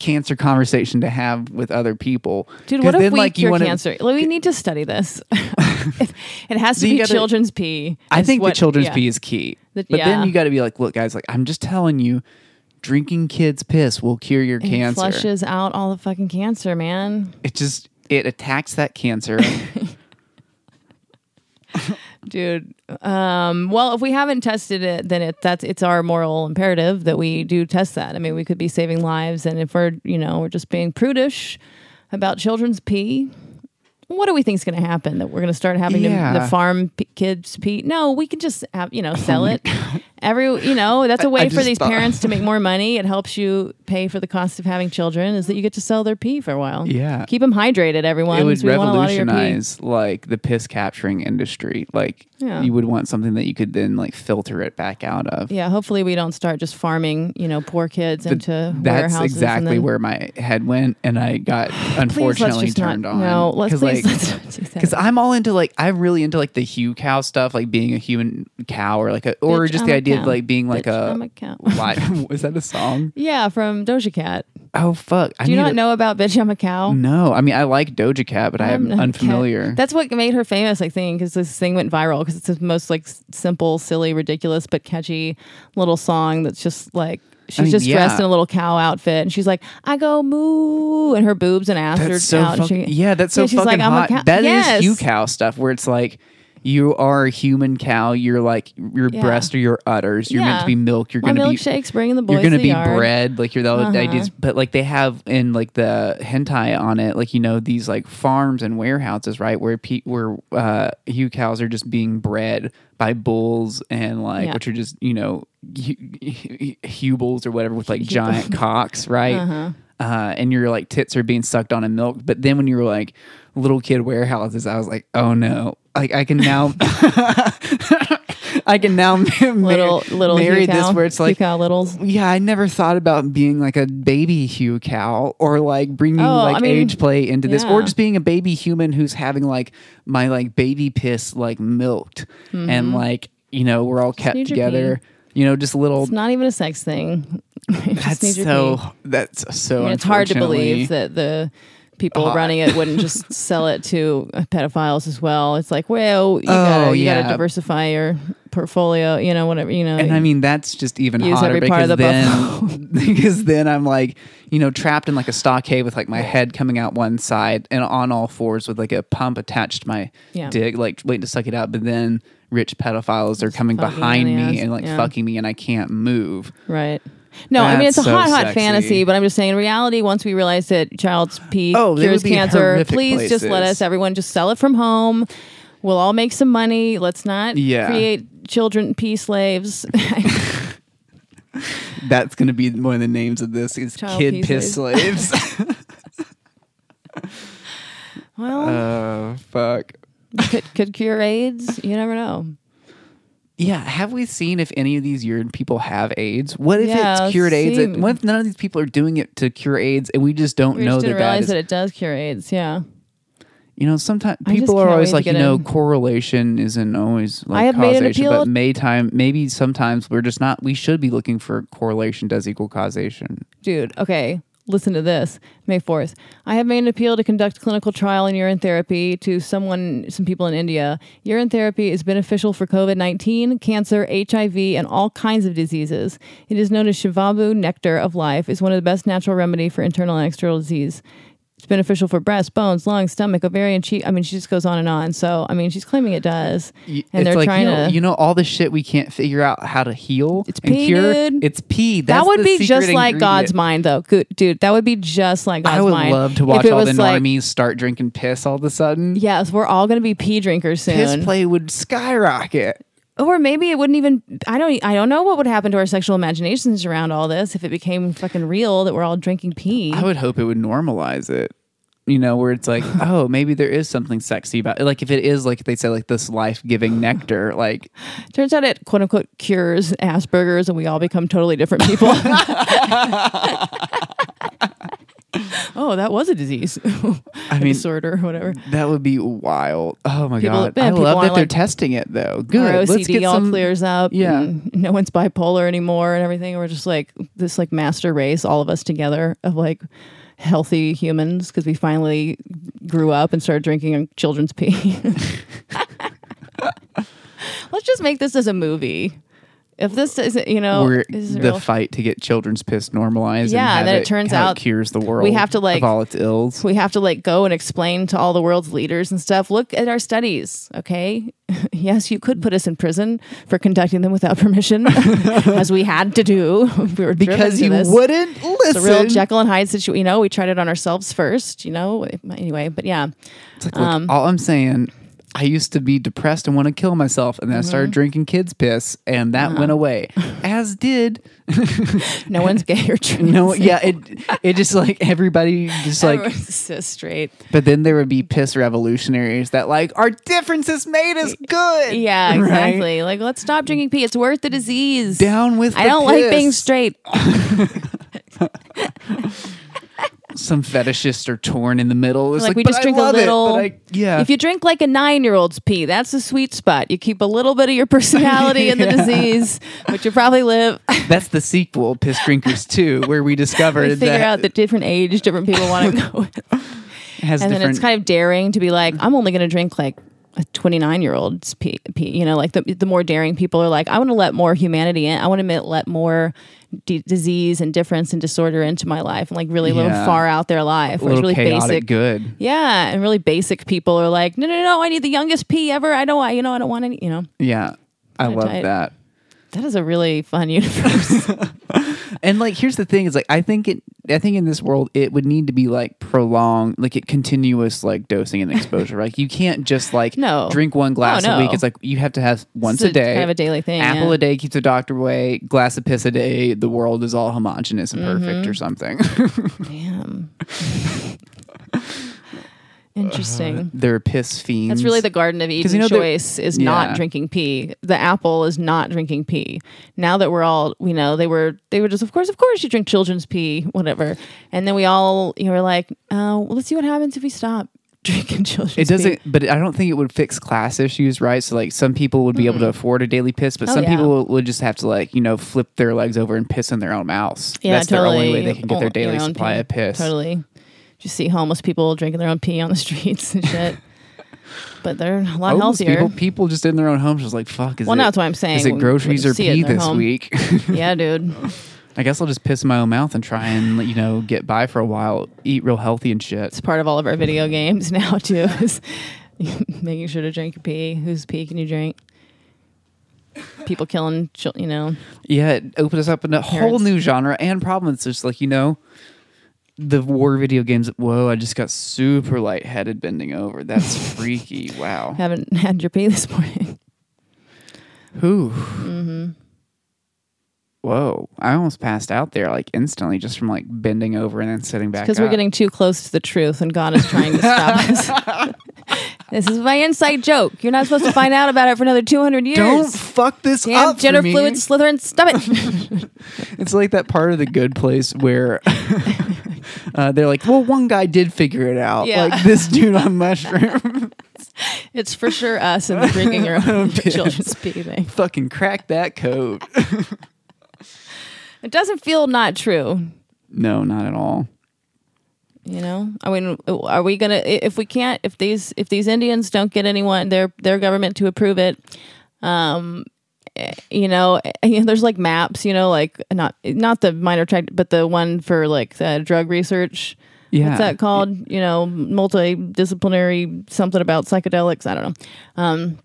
S2: cancer conversation to have with other people.
S1: Dude, what if
S2: then,
S1: we
S2: like, you
S1: cure
S2: wanna-
S1: cancer? Like, we need to study this. [laughs] it has to
S2: So
S1: be
S2: gotta-
S1: children's pee.
S2: I think
S1: what-
S2: the children's
S1: yeah.
S2: pee is key.
S1: The-
S2: but then you got to be like, look, guys, like I'm just telling you, drinking kids' piss will cure your
S1: It
S2: cancer.
S1: flushes out all the fucking cancer, man.
S2: It just it attacks that cancer. [laughs]
S1: dude. Um, well, if we haven't tested it, then it that's it's our moral imperative that we do test that. I mean, we could be saving lives, and if we're you know we're just being prudish about children's pee. What do we think is going to happen? That we're going to start having
S2: Yeah.
S1: the, the farm p- kids pee? No, we can just have you know sell [laughs]
S2: Oh
S1: it. Every you know that's a way
S2: I
S1: for these
S2: thought-
S1: parents to make more money. It helps you pay for the cost of having children. Is that you get to sell their pee for a while?
S2: Yeah.
S1: keep them hydrated. Everyone,
S2: it would
S1: 'cause we want a lot of your pee.
S2: revolutionize like the piss capturing industry. Like
S1: Yeah.
S2: you would want something that you could then like filter it back out of.
S1: Yeah, hopefully we don't start just farming, you know, poor kids
S2: But
S1: into
S2: that's exactly
S1: then-
S2: where my head went, and I got [gasps] unfortunately turned
S1: not,
S2: on.
S1: No, let's please
S2: like,
S1: let's not do that.
S2: because I'm all into like I'm really into like the hucow stuff, like being a human cow or like a or
S1: Bitch,
S2: just
S1: I'm
S2: the
S1: a
S2: idea of like being like
S1: Bitch,
S2: a
S1: I'm a cow. [laughs]
S2: Why [laughs] [laughs] was that a song?
S1: yeah, from Doja Cat.
S2: Oh fuck! I
S1: Do you
S2: need
S1: not
S2: to-
S1: know about Bitch I'm a Cow?
S2: No, I mean I like Doja Cat, but I'm
S1: I'm a
S2: unfamiliar.
S1: cat. That's what made her famous, I think, because this thing went viral because it's the most like s- simple, silly, ridiculous, but catchy little song that's just like she's
S2: mean,
S1: just dressed in a little cow outfit and she's like, I go moo, and her boobs and ass are
S2: so
S1: out. and
S2: fucking
S1: she-
S2: yeah. That's so
S1: Yeah, she's
S2: fucking
S1: like, I'm a
S2: hot.
S1: cow-
S2: That is
S1: Yes.
S2: hue cow stuff where it's like you are a human cow. You're like your
S1: Yeah.
S2: breast or your udders. You're meant to be milk. You're gonna be
S1: milkshakes bringing the boys
S2: you're gonna
S1: the
S2: be
S1: yard.
S2: bred like you're the
S1: Uh-huh.
S2: ideas but like they have in like the hentai on it like you know these like farms and warehouses right where pe- where uh hucows are just being bred by bulls and like
S1: Yeah.
S2: which are just you know hu- hu- hubels or whatever with like giant cocks right
S1: Uh-huh.
S2: uh, and your like tits are being sucked on and milked. But then when you were like little kid warehouses, I was like, oh no, like I can now, [laughs] I can now [laughs] mar-
S1: Little little
S2: marry this where it's like.
S1: littles.
S2: Yeah, I never thought about being like a baby hucow or like bringing
S1: Oh,
S2: like
S1: I mean,
S2: age play into this or just being a baby human who's having like my like baby piss like milked and mm-hmm. like, you know, we're all kept together. You know, just a little
S1: It's not even a sex thing. [laughs]
S2: That's so
S1: pee.
S2: that's so
S1: it's hard to believe that the people
S2: Hot.
S1: running it wouldn't just [laughs] sell it to pedophiles as well. It's like, well, you gotta
S2: Oh,
S1: you
S2: yeah.
S1: gotta diversify your portfolio, you know, whatever, you know.
S2: And I mean that's just even
S1: Use
S2: hotter
S1: every part
S2: because
S1: of the
S2: then [laughs] because then I'm like you know trapped in like a stockade with like my head coming out one side and on all fours with like a pump attached to my
S1: Yeah.
S2: dick like waiting to suck it out. But then rich pedophiles are coming behind me and like
S1: Yeah.
S2: fucking me and I can't move.
S1: right. No, I mean it's a
S2: so
S1: hot, hot
S2: sexy.
S1: fantasy, but I'm just saying in reality, once we realize that child's pee
S2: Oh,
S1: cures cancer, please just let us everyone just sell it from home. We'll all make some money. Let's not
S2: Yeah.
S1: create children pee slaves. [laughs]
S2: That's going to be one of the names of this is
S1: Child
S2: kid piss slaves. [laughs] [laughs]
S1: well,
S2: Oh, fuck.
S1: could, could cure AIDS. You never know.
S2: Yeah, have we seen if any of these urine people have AIDS? What if
S1: Yeah,
S2: it's cured AIDS?
S1: seem-
S2: What if none of these people are doing it to cure AIDS and we just don't
S1: We
S2: know
S1: just
S2: that
S1: didn't
S2: that
S1: realize
S2: is
S1: that it does cure AIDS. Yeah.
S2: You know, sometimes people are always like, you know,
S1: in.
S2: correlation isn't always like
S1: I have made an
S2: causation,
S1: appeal-
S2: but may time maybe sometimes we're just not. We should be looking for correlation does equal causation.
S1: Dude, okay. Listen to this. May 4th. I have made an appeal to conduct clinical trial in urine therapy to someone, some people in India. Urine therapy is beneficial for COVID 19, cancer, HIV, and all kinds of diseases. It is known as Shivabu nectar of life, is one of the best natural remedy for internal and external disease. It's beneficial for breast, bones, lungs, stomach, ovarian, cheek. I mean, she just goes on and on. So, I mean, she's claiming it does. And
S2: it's
S1: they're
S2: like,
S1: trying
S2: you know,
S1: to.
S2: you know all the shit we can't figure out how to heal
S1: It's
S2: and
S1: pee,
S2: cure.
S1: dude.
S2: It's pee. That's
S1: that would
S2: the
S1: be
S2: secret
S1: just like God's mind, though. Good, dude, that would be just like God's mind.
S2: I would
S1: mind.
S2: love to watch
S1: it
S2: all the
S1: was like-
S2: normies start drinking piss all of a sudden.
S1: Yes, we're all going to be pee drinkers soon.
S2: Piss play would skyrocket.
S1: Or maybe it wouldn't even I don't I don't know what would happen to our sexual imaginations around all this if it became fucking real that we're all drinking pee.
S2: I would hope it would normalize it. You know, where it's like, [laughs] oh, maybe there is something sexy about it. Like if it is like they say, like this life giving nectar, like [laughs]
S1: Turns out it quote unquote cures Asperger's and we all become totally different people. [laughs] [laughs] oh, that was a disease. [laughs]
S2: I mean,
S1: disorder or whatever.
S2: that would be wild. Oh my
S1: People-
S2: god,
S1: yeah,
S2: I love that they're
S1: like-
S2: testing it though. Good. Let's get
S1: all
S2: some.
S1: clears up.
S2: Yeah.
S1: no one's bipolar anymore and everything. We're just like this like master race, all of us together of like healthy humans because we finally grew up and started drinking children's pee. [laughs] Let's just make this as a movie. If this isn't, you know,
S2: We're
S1: is
S2: the
S1: real-
S2: fight to get children's piss normalized.
S1: Yeah,
S2: and have
S1: then it turns out
S2: cures the world.
S1: we have to, like-
S2: of all its ills.
S1: we have to like go and explain to all the world's leaders and stuff. Look at our studies, okay? [laughs] yes, you could put us in prison for conducting them without [laughs] permission, [laughs] as we had to do. we were
S2: Because you
S1: this.
S2: wouldn't
S1: It's
S2: listen.
S1: a real Jekyll and Hyde situation. You know, we tried it on ourselves first. You know, anyway, but yeah,
S2: It's like, look,
S1: Um,
S2: all I'm saying, I used to be depressed and want to kill myself, and then I
S1: Mm-hmm.
S2: started drinking kids' piss, and that
S1: Uh-huh.
S2: went away. [laughs] As did
S1: no one's gay or [laughs] trans.
S2: no, yeah, it it just like everybody just like.
S1: Everyone's so straight.
S2: But then there would be piss revolutionaries that like our differences made us good.
S1: Yeah, [laughs]
S2: right?
S1: exactly. Like, let's stop drinking pee. It's worth the disease.
S2: Down with.
S1: I
S2: the
S1: don't like
S2: piss.
S1: being straight.
S2: Some fetishists are torn in the middle. It's
S1: Like,
S2: like,
S1: we
S2: "But
S1: just
S2: I
S1: drink a
S2: love it,
S1: little.
S2: I- yeah.
S1: If you drink like a nine-year-old's pee, that's the sweet spot. You keep a little bit of your personality in the [laughs] disease, but you probably live. [laughs]
S2: That's the sequel, Piss Drinkers 2, where we discovered
S1: We figure
S2: that
S1: out the different age different people want to [laughs] go with.
S2: it
S1: and then it's kind of daring to be like, I'm only going to drink like a 29 year old's pee, pee. You know, like the the more daring people are like, I want to let more humanity in. I want to let more d- disease and difference and disorder into my life, and like really
S2: Yeah.
S1: a far out their life. Where it's
S2: little
S1: really basic.
S2: good.
S1: Yeah, and really basic people are like, no, no, no, I need the youngest pee ever. I don't, want- you know, I don't want any. You know,
S2: Yeah. I love that.
S1: That is a really fun [laughs] universe. [laughs]
S2: And like here's the thing is like I think it I think in this world it would need to be like prolonged like it continuous like dosing and exposure. like you can't just like
S1: No.
S2: drink one glass
S1: Oh,
S2: a week. It's like you have to have once a day.
S1: of a daily thing.
S2: Apple
S1: yeah.
S2: a day keeps the doctor away. Glass of piss a day. The world is all homogenous and
S1: Mm-hmm.
S2: perfect or something. [laughs]
S1: Damn. Interesting.
S2: Uh, they're piss fiends.
S1: That's really the Garden of Eden
S2: you know,
S1: choice is
S2: Yeah.
S1: not drinking pee. The apple is not drinking pee. Now that we're all, you know, they were they were just of course, of course you drink children's pee, whatever. And then we all you know, were like, oh, well, let's see what happens if we stop [laughs] drinking children's
S2: It doesn't, but I don't think it would fix class issues, right? So, like, some people would be able to afford a daily piss, but
S1: Oh,
S2: some
S1: yeah.
S2: people would, would just have to, like, you know, flip their legs over and piss in their own mouths.
S1: Yeah,
S2: That's
S1: totally.
S2: their only way they can get their daily supply
S1: pee.
S2: of piss.
S1: Totally. Just see homeless people drinking their own pee on the [laughs] streets and shit. but they're a lot
S2: Homeless
S1: healthier.
S2: People, people just in their own homes, just like, fuck, is
S1: well,
S2: it,
S1: that's what I'm saying.
S2: is it groceries or pee this
S1: home.
S2: week? [laughs]
S1: yeah, dude. [laughs]
S2: I guess I'll just piss in my own mouth and try and, you know, get by for a while, eat real healthy and shit.
S1: It's part of all of our video games now too. Is making sure to drink your pee. Whose pee can you drink? People killing, you know.
S2: Yeah, it opened us up in a whole new genre and problem. It's just like, you know, the war video games. Whoa! I just got super lightheaded bending over. That's [laughs] freaky. Wow.
S1: Haven't had your pee this morning.
S2: Whew. Mm-hmm. Whoa! I almost passed out there like instantly just from like bending over and then sitting back.
S1: Because we're
S2: up.
S1: getting too close to the truth and God is trying to stop us. [laughs] [laughs] this is my inside joke. You're not supposed to find out about it for another 200 years.
S2: Don't fuck this
S1: Damn
S2: up. for
S1: gender
S2: me.
S1: fluid Slytherin, stop it.
S2: It's like that part of the good place where uh, they're like, well, one guy did figure it out.
S1: Yeah.
S2: Like this dude on mushroom [laughs]
S1: it's for sure us and drinking your own [laughs] children's pee
S2: fucking crack that code. [laughs]
S1: It doesn't feel not true.
S2: no, not at all.
S1: You know, I mean, are we gonna if we can't if these if these Indians don't get anyone their their government to approve it, um, [laughs] you know, there's like maps, you know, like not not the minor tract, but the one for like the drug research.
S2: Yeah.
S1: What's that called? You know, multidisciplinary something about psychedelics. I don't know. Um,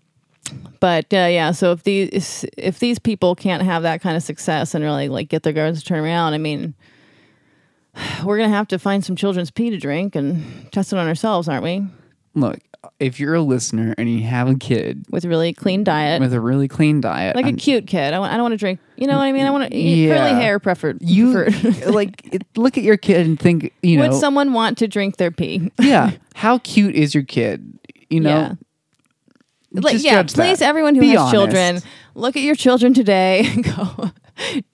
S1: but uh, yeah, so if these if these people can't have that kind of success and really like get their governments to turn around, I mean, [sighs] we're gonna have to find some children's pee to drink and test it on ourselves, aren't we?
S2: Look, if you're a listener and you have a kid
S1: With a really clean diet,
S2: with a really clean diet,
S1: like a
S2: I'm-
S1: cute kid. I want. I don't want to drink. You know what I mean? I want to
S2: Yeah.
S1: curly hair preferred.
S2: you
S1: preferred. [laughs]
S2: like look at your kid and think, you know,
S1: Would someone want to drink their pee? [laughs]
S2: yeah, how cute is your kid? You know,
S1: Yeah. like
S2: Just
S1: yeah
S2: judge that.
S1: please everyone who
S2: Be
S1: has
S2: honest.
S1: children look at your children today and [laughs] go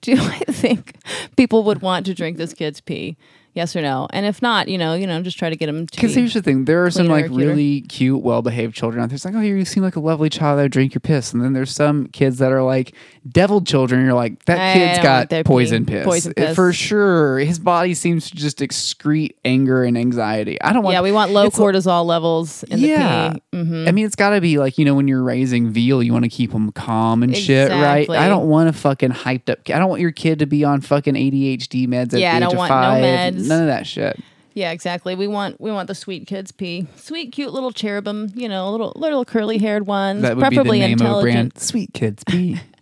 S1: do i think people would want to drink this kid's pee yes or no and if not you know you know just try to get them to
S2: Because
S1: be-
S2: here's the thing: there are some like really cute, well-behaved children out there. It's like, oh, you seem like a lovely child. I drink your piss, and then there's some kids that are like devil children. You're like, that
S1: I
S2: kid's got poison piss.
S1: Poison piss.
S2: for sure. His body seems to just excrete anger and anxiety. I don't want.
S1: yeah we want low cortisol levels in
S2: yeah,
S1: the pee hmm
S2: I mean, it's got to be like you know when you're raising veal, you want to keep them calm and shit, right? I don't want a fucking hyped up. I don't want your kid to be on fucking ADHD meds at
S1: Yeah,
S2: the age
S1: don't
S2: of
S1: want no
S2: five.
S1: meds.
S2: None of that shit.
S1: yeah exactly we want we want the sweet kids pee sweet cute little cherubim you know little little curly haired ones
S2: That would be the
S1: preferably
S2: name of
S1: intelligent
S2: brand. Sweet Kids Pee. [laughs]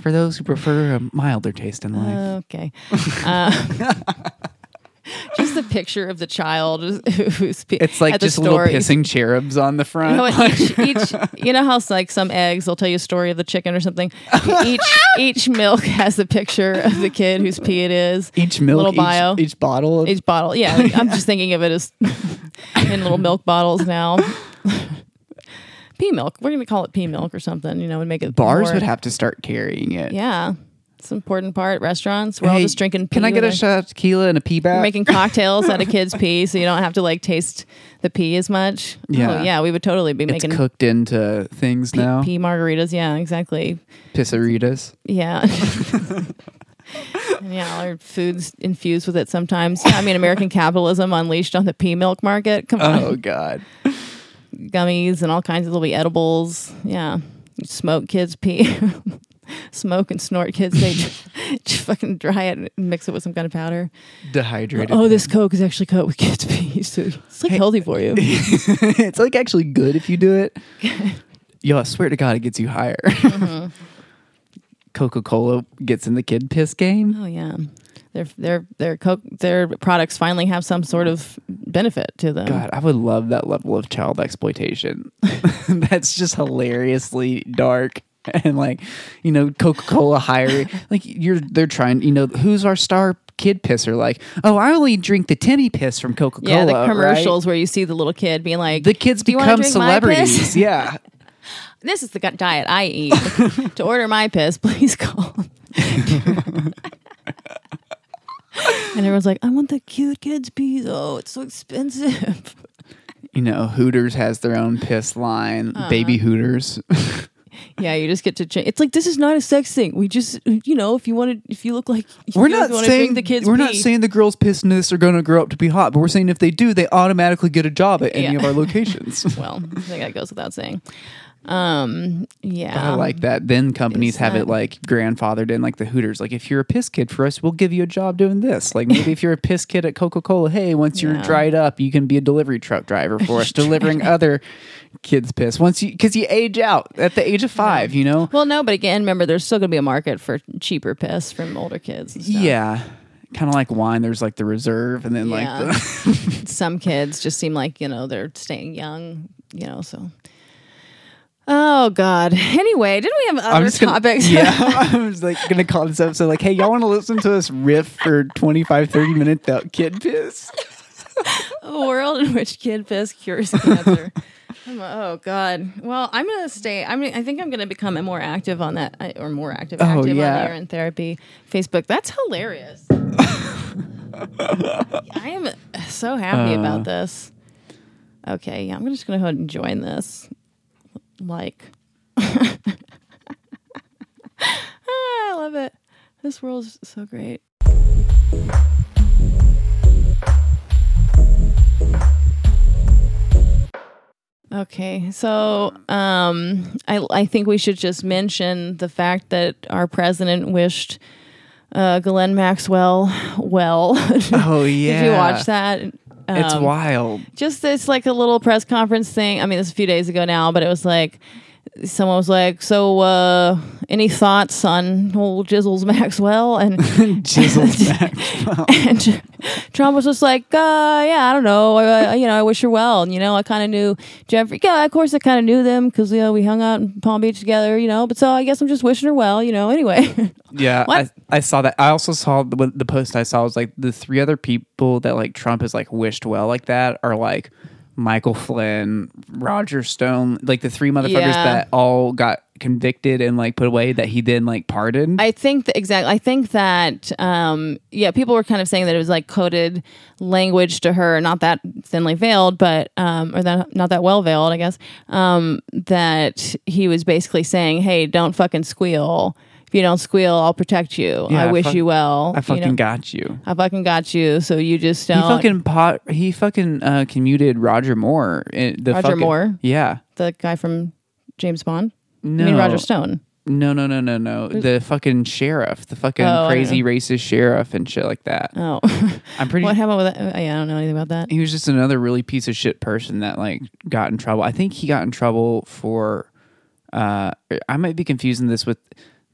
S2: For those who prefer a milder taste in life.
S1: Okay. Uh, [laughs] just the picture of the child who's pe-
S2: it's like
S1: at the
S2: just little
S1: store.
S2: pissing cherubs on the front.
S1: You know, what, each, each, you know how like some eggs they'll tell you a story of the chicken or something. Each [laughs] each milk has the picture of the kid whose pee it is.
S2: each milk,
S1: little
S2: each-
S1: bio.
S2: Each, bottle. Of,
S1: Each bottle, yeah. I'm just thinking of it as [laughs] in little milk bottles now. Pea milk. We're gonna call it pea milk or something. You know, and make it
S2: bars
S1: more-
S2: would have to start carrying it.
S1: Yeah, it's an important part. Restaurants, we're all just drinking.
S2: Can I get a shot of tequila and a pea bat?
S1: We're making [laughs] cocktails out of kids' pee, so you don't have to like taste the pee as much.
S2: Yeah.
S1: oh, yeah, we would totally be
S2: it's
S1: making
S2: cooked into things
S1: pee,
S2: now.
S1: pee margaritas. Yeah, exactly.
S2: Pissaritas.
S1: Yeah. [laughs] Yeah, our food's infused with it sometimes. Yeah, I mean, American [laughs] capitalism unleashed on the pea milk market. Come on,
S2: Oh God.
S1: Gummies and all kinds of little edibles. Yeah, smoke kids' pee, [laughs] smoke and snort kids. They just, [laughs] [laughs] just fucking dry it and mix it with some kind of powder.
S2: Dehydrated.
S1: Oh, this Coke is actually cut with kids' pee, so it's like healthy for you.
S2: it's like actually good if you do it. Yo, I swear to God, it gets you higher.
S1: Mm-hmm.
S2: Coca Cola gets in the kid piss game.
S1: Oh yeah, their their their Coke their products finally have some sort of benefit to them.
S2: God, I would love that level of child exploitation. [laughs] That's just hilariously dark. And like, you know, Coca Cola hire like you're they're trying, you know, who's our star kid pisser? Like, oh, I only drink the Timmy piss from Coca Cola.
S1: Yeah, the commercials where you see the little kid being like,
S2: The kids
S1: "Do you wanna
S2: become
S1: my piss?"
S2: celebrities. Yeah. [laughs]
S1: "This is the diet I eat. [laughs] to order my piss, please call." And everyone's like, "I want the cute kids pee. Oh, it's so expensive."
S2: You know, Hooters has their own piss line,
S1: Uh-huh.
S2: baby Hooters. [laughs]
S1: yeah, you just get to change. It's like this is not a sex thing. We just, you know, if you want to, if you look like
S2: We're not saying
S1: the kids.
S2: we're
S1: pee,
S2: not saying the girls pissing this are going to grow up to be hot, but we're saying if they do, they automatically get a job at any
S1: Yeah.
S2: of our locations. [laughs]
S1: Well, I think that goes without saying. Um, yeah,
S2: I like that. Then companies have it like grandfathered in, like the Hooters. Like if you're a piss kid for us, we'll give you a job doing this. Like [laughs] maybe if you're a piss kid at Coca Cola, hey, once you're
S1: Yeah.
S2: dried up, you can be a delivery truck driver for us, [laughs] delivering other kids' piss. Once you because you age out at the age of five, you know.
S1: Well, no, but again, remember, there's still going to be a market for cheaper piss from older kids. And stuff.
S2: Yeah. kind of like wine. There's like the reserve, and then
S1: Yeah.
S2: like the [laughs]
S1: Some kids just seem like, you know, they're staying young, you know, so. Oh God. [laughs] Anyway, didn't we have
S2: I'm
S1: other
S2: just gonna,
S1: topics?
S2: Yeah, [laughs] [laughs] I was like gonna call this episode like, hey, y'all want to listen to us riff for 25, 30 minutes about kid piss?
S1: a world in which kid piss cures cancer. Oh God. Well, I'm gonna stay. I mean, I think I'm gonna become more active on that, or more active,
S2: Oh,
S1: active
S2: yeah.
S1: on Urine Therapy Facebook. That's hilarious. I am so happy
S2: Uh.
S1: about this. Okay, yeah, I'm just gonna go ahead and join this. Like, [laughs] Ah, I love it. This world is so great. Okay, so um, I I think we should just mention the fact that our president wished uh, Ghislaine Maxwell well. [laughs]
S2: Oh yeah,
S1: Did you watch that?
S2: It's
S1: Um,
S2: wild.
S1: just it's like a little press conference thing. I mean, it's a few days ago now, but it was like someone was like, "So, uh, any thoughts on old Jizzles [laughs] Maxwell?" And [laughs]
S2: Jizzles [laughs] Maxwell.
S1: and Trump was just like, uh, "Yeah, I don't know. Uh, you know, I wish her well. And, you know, I kind of knew Jeffrey. Yeah, of course, I kind of knew them because you know we hung out in Palm Beach together. You know, but so I guess I'm just wishing her well. You know, anyway."
S2: Yeah, I, I saw that. I also saw the, the post I saw was like the three other people that like Trump has like wished well like that are like Michael Flynn, Roger Stone, like the three motherfuckers
S1: Yeah.
S2: that all got convicted and like put away that he then like pardoned.
S1: I think that exactly. I think that um, yeah, people were kind of saying that it was like coded language to her, not that thinly veiled, but um, or that not that well veiled, I guess. Um, that he was basically saying, "Hey, don't fucking squeal. If you don't squeal, I'll protect you.
S2: Yeah,
S1: I
S2: I
S1: wish
S2: fuck-
S1: you well.
S2: I fucking
S1: you know?
S2: got you.
S1: I fucking got you. So you just don't."
S2: He fucking pot. He fucking uh, commuted Roger Moore. in The
S1: Roger
S2: fucking-
S1: Moore?
S2: Yeah.
S1: the guy from James Bond.
S2: No.
S1: I mean Roger Stone.
S2: No, no, no, no, no. The fucking sheriff, the fucking
S1: Oh,
S2: crazy racist sheriff and shit like that.
S1: Oh,
S2: I'm pretty.
S1: what happened with that? Uh, yeah, I don't know anything about that.
S2: he was just another really piece of shit person that like got in trouble. I think he got in trouble for. Uh, I might be confusing this with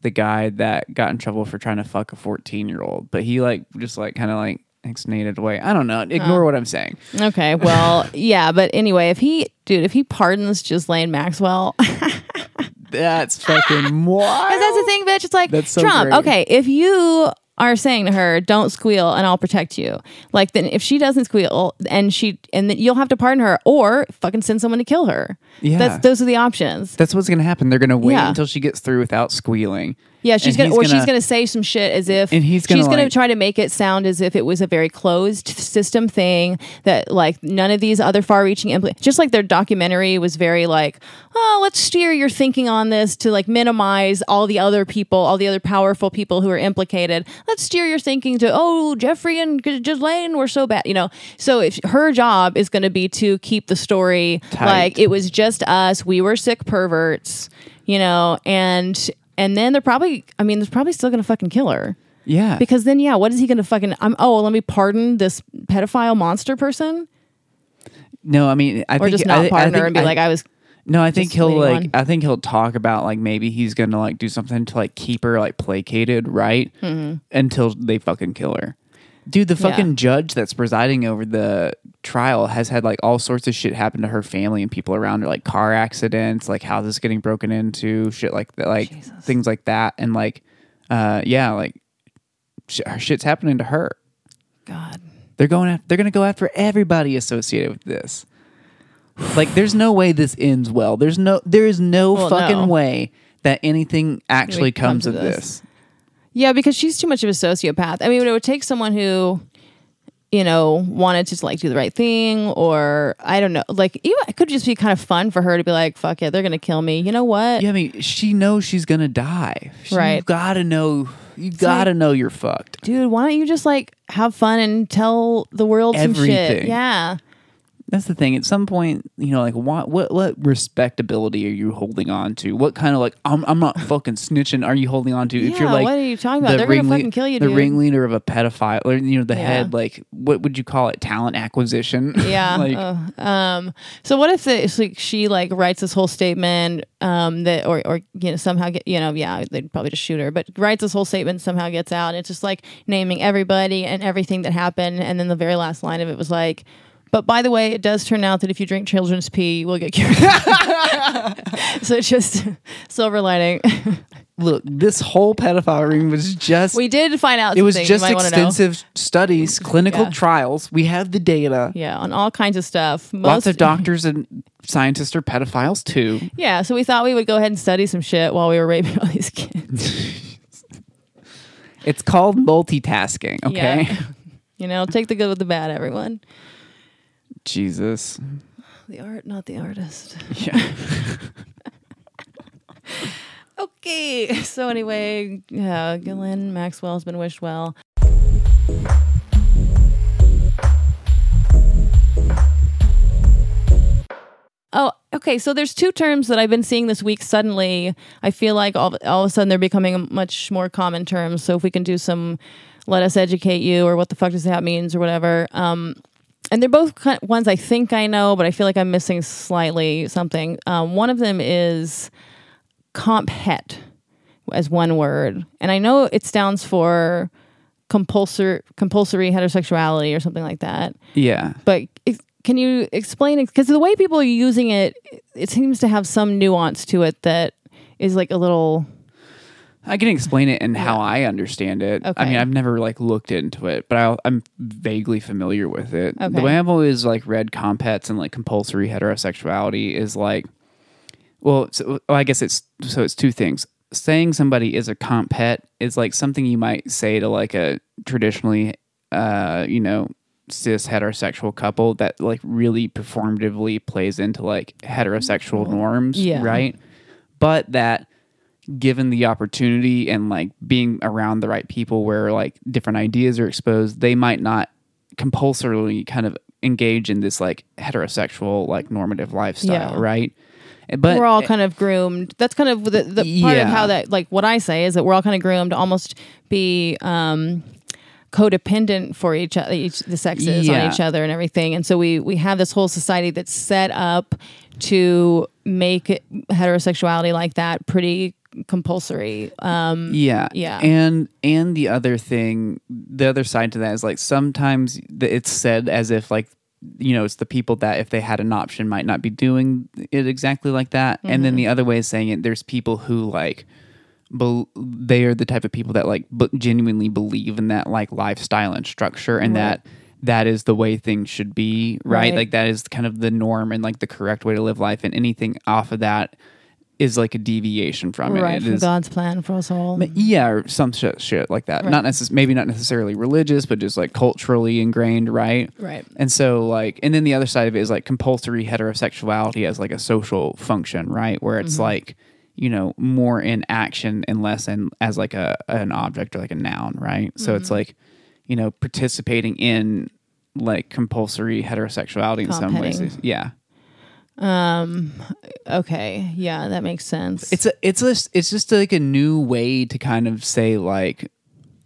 S2: the guy that got in trouble for trying to fuck a 14 year old, but he like just like kind of like exonerated away. I don't know. Ignore oh. what I'm saying.
S1: Okay, well, [laughs] yeah, but anyway, if he, dude, if he pardons Ghislaine Maxwell, [laughs]
S2: That's fucking [laughs] wild.
S1: Because that's the thing, bitch. It's like
S2: so
S1: Trump.
S2: great.
S1: Okay, if you are saying to her, "Don't squeal," and I'll protect you, like then if she doesn't squeal and she and then you'll have to pardon her or fucking send someone to kill her.
S2: Yeah.
S1: that's those are the options.
S2: That's what's gonna happen. They're gonna wait
S1: Yeah.
S2: until she gets through without squealing.
S1: Yeah, she's gonna or she's gonna say some shit as if
S2: And he's gonna,
S1: she's gonna
S2: like-
S1: try to make it sound as if it was a very closed system thing that like none of these other far-reaching impl- just like their documentary was very like oh let's steer your thinking on this to like minimize all the other people all the other powerful people who are implicated. Let's steer your thinking to oh Jeffrey and Ghislaine were so bad you know? So if her job is going to be to keep the story
S2: Tight.
S1: like it was just us we were sick perverts you know? And and then they're probably i mean they're probably still gonna fucking kill her
S2: Yeah.
S1: because then yeah what is he gonna fucking i'm oh let me pardon this pedophile monster person
S2: no, I mean, I
S1: or
S2: think
S1: just
S2: I-
S1: not
S2: I
S1: pardon her and be
S2: I-
S1: like i was
S2: No, I think he'll like.
S1: on.
S2: I think he'll talk about like maybe he's gonna like do something to like keep her like placated, right? Mm-hmm. Until they fucking kill her. Dude, the
S1: Yeah.
S2: fucking judge that's presiding over the trial has had like all sorts of shit happen to her family and people around her, like car accidents, like houses getting broken into, shit like that, like
S1: Jesus.
S2: things like that, and like, uh, yeah, like sh- shit's happening to her.
S1: god
S2: They're going after, they're going to go after everybody associated with this. Like there's no way this ends well. There's no there is no
S1: Well,
S2: fucking
S1: no.
S2: way that anything actually comes of
S1: this.
S2: this.
S1: Yeah because she's too much of a sociopath i mean it would take someone who you know wanted to like do the right thing or i don't know like even it could just be kind of fun for her to be like fuck it they're gonna kill me you know what
S2: Yeah, I mean, she knows she's gonna die. She-
S1: Right.
S2: You gotta know. You gotta know you're fucked.
S1: dude why don't you just like have fun and tell the world some shit
S2: Everything.
S1: yeah
S2: that's the thing. At some point, you know, like what what what respectability are you holding on to? What kind of like I'm I'm not fucking snitching. Are you holding on to? if you're
S1: Yeah,
S2: like
S1: what are you talking about?
S2: the
S1: They're gonna fucking kill you,
S2: The
S1: dude.
S2: ringleader of a pedophile, or you know, the
S1: Yeah.
S2: head. Like, what would you call it? Talent acquisition. [laughs]
S1: Yeah.
S2: like,
S1: uh, um. So what if it's like she like writes this whole statement um that or or you know somehow get you know yeah they'd probably just shoot her but writes this whole statement somehow gets out and it's just like naming everybody and everything that happened and then the very last line of it was like. But by the way, it does turn out that if you drink children's pee, you will get cured. [laughs] so it's just silver lining.
S2: look, this whole pedophile ring was just.
S1: we did find out.
S2: it was just extensive studies, clinical
S1: Yeah.
S2: trials. We have the data.
S1: Yeah, on all kinds of stuff. Most,
S2: Lots of doctors and scientists are pedophiles too.
S1: Yeah, so we thought we would go ahead and study some shit while we were raping all these kids. [laughs]
S2: It's called multitasking. Okay.
S1: Yeah. You know, take the good with the bad, everyone.
S2: Jesus.
S1: The art, not the artist.
S2: Yeah. [laughs]
S1: Okay, so anyway, yeah, Ghislaine Maxwell has been wished well. Oh, okay. So there's two terms that I've been seeing this week. Suddenly, I feel like all, all of a sudden they're becoming much more common terms. So if we can do some, let us educate you, or what the fuck does that means, or whatever. Um, and they're both kind ones I think I know, but I feel like I'm missing slightly something. Um, one of them is comp het as one word, and I know it stands for compulsory compulsory heterosexuality or something like that.
S2: Yeah.
S1: But ex- can you explain it? Because the way people are using it, it seems to have some nuance to it that is like a little.
S2: I can explain it and how I understand it. I mean, I've never like looked into it, but I, I'm vaguely familiar with it.
S1: Okay.
S2: The way I've always like read comp hets and like compulsory heterosexuality is like, well, so, well, I guess it's so it's two things. Saying somebody is a comp het is like something you might say to like a traditionally, uh, you know, cis heterosexual couple that like really performatively plays into like heterosexual norms,
S1: Yeah.
S2: right? But that given the opportunity and like being around the right people where like different ideas are exposed, they might not compulsorily kind of engage in this like heterosexual like normative lifestyle,
S1: Yeah.
S2: right? But
S1: we're all kind of groomed. That's kind of the, the part
S2: Yeah.
S1: of how that, like, what I say is that we're all kind of groomed to almost be um, codependent for each other, each the sexes
S2: Yeah.
S1: on each other and everything. And so we we have this whole society that's set up to make heterosexuality like that pretty compulsory. Um,
S2: yeah,
S1: Yeah.
S2: and and the other thing, the other side to that is like sometimes it's said as if like you know it's the people that if they had an option might not be doing it exactly like that, and
S1: Mm-hmm.
S2: then the other way of saying it, there's people who like. Bel they are the type of people that like b- genuinely believe in that like lifestyle and structure and that that is the way things should be right?
S1: Right.
S2: like that is kind of the norm and like the correct way to live life and anything off of that is like a deviation from it
S1: right
S2: It
S1: from
S2: is-
S1: God's plan for us all.
S2: yeah, or some shit, shit like that. Not necess- maybe not necessarily religious, but just like culturally ingrained, right?
S1: Right.
S2: And so, like, and then the other side of it is like compulsory heterosexuality as like a social function, right? Where it's mm-hmm. like, you know, more in action and less in as like a an object or like a noun, right? So it's mm-hmm. like, you know, participating in like compulsory heterosexuality in some ways.
S1: Comp-heading.
S2: Yeah.
S1: Okay, yeah, that makes sense.
S2: it's a it's a it's just like a new way to kind of say like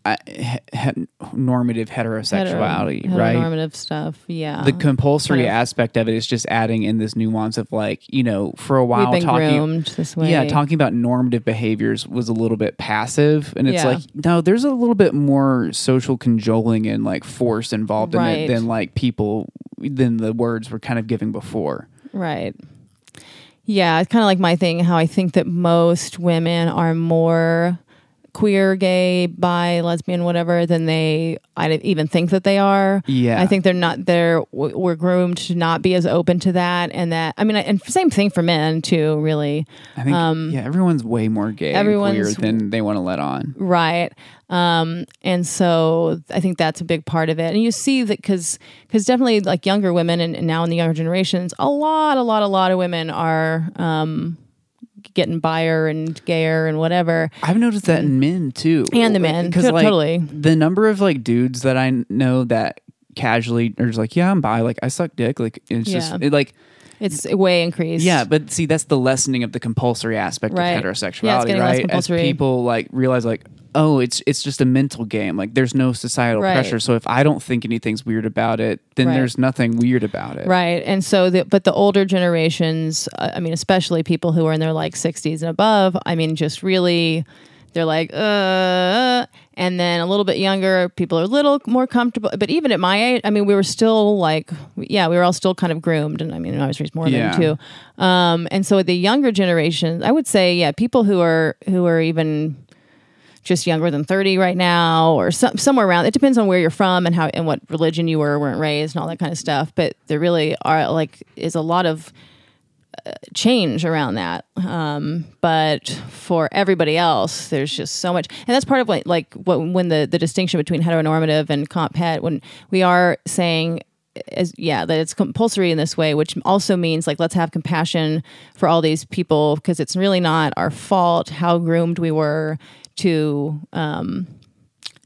S2: uh, he, normative heterosexuality,
S1: Hetero-
S2: right?
S1: Normative stuff. Yeah.
S2: The compulsory
S1: Kind of-
S2: aspect of it is just adding in this nuance of like you know for a while talking
S1: groomed this way.
S2: yeah talking about normative behaviors was a little bit passive and it's
S1: Yeah.
S2: like no there's a little bit more social cajoling and like force involved in
S1: Right.
S2: it than like people than the words were kind of giving before
S1: Right. Yeah, it's kind of like my thing. How I think that most women are more queer, gay, bi, lesbian, whatever than they I even think that they are.
S2: Yeah.
S1: I think they're not. They're we're groomed to not be as open to that, and that I mean, and same thing for men too. Really,
S2: I think yeah everyone's way more gay and queer
S1: Um,
S2: than they want to let on
S1: right um and so i think that's a big part of it and you see that because because definitely like younger women and, and now in the younger generations a lot a lot a lot of women are um getting buyer and gayer and whatever
S2: I've noticed that in men too,
S1: And the men,
S2: because like
S1: totally.
S2: the number of like dudes that I know that casually are just like, yeah, I'm bi. Like I suck dick. Like it's just it, like
S1: It's way increased.
S2: yeah, but see, that's the lessening of the compulsory aspect
S1: Right.
S2: of
S1: Yeah,
S2: heterosexuality,
S1: less
S2: right?
S1: compulsory.
S2: As people like realize, like, oh, it's it's just a mental game. Like, there's no societal
S1: Right.
S2: pressure. So if I don't think anything's weird about it, then
S1: Right.
S2: there's nothing weird about it.
S1: Right. And so, the, but the older generations, uh, I mean, especially people who are in their like 60s and above, I mean, just really, they're like, uh, and then a little bit younger, people are a little more comfortable. But even at my age, I mean, we were still like, yeah, we were all still kind of groomed. And I mean, I was raised more
S2: Yeah.
S1: than too. Um, and so the younger generation, I would say, yeah, people who are, who are even, just younger than 30 right now or some, somewhere around. It depends on where you're from and how and what religion you were weren't raised and all that kind of stuff. But there really are like is a lot of uh, change around that. Um, but for everybody else there's just so much. And that's part of what like what when the the distinction between heteronormative and comp het when we are saying as yeah that it's compulsory in this way which also means like let's have compassion for all these people because it's really not our fault how groomed we were to um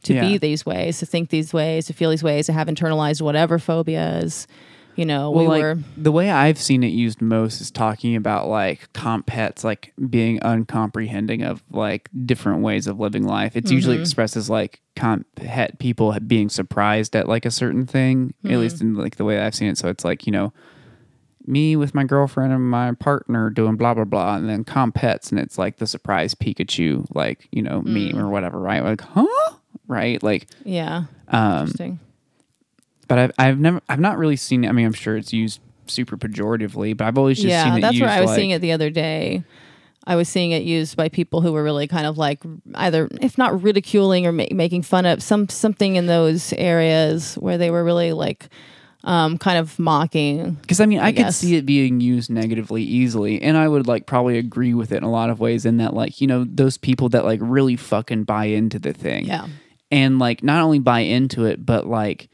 S1: to
S2: Yeah.
S1: be these ways to think these ways to feel these ways to have internalized whatever phobias you know
S2: Well,
S1: we
S2: like
S1: were
S2: the way I've seen it used most is talking about like comp hets, like being uncomprehending of like different ways of living life. It's usually
S1: Mm-hmm.
S2: expressed as like comp het people being surprised at like a certain thing,
S1: Mm-hmm.
S2: at least in like the way I've seen it. So it's like you know, me with my girlfriend and my partner doing blah blah blah, and then comp hets, and it's like the surprise Pikachu, like you know
S1: Mm.
S2: meme or whatever, right? Like huh, right? Like
S1: yeah
S2: um,
S1: interesting
S2: but I've I've never I've not really seen. I mean, I'm sure it's used super pejoratively, but I've always just
S1: yeah
S2: seen it
S1: that's where i was
S2: like,
S1: seeing it the other day i was seeing it used by people who were really kind of like either if not ridiculing or ma- making fun of some something in those areas where they were really like um, kind of mocking
S2: Because I mean, I, could
S1: guess.
S2: see it being used negatively easily, and I would like probably agree with it in a lot of ways. In that, like, you know, those people that like really fucking buy into the thing,
S1: yeah
S2: and like not only buy into it, but like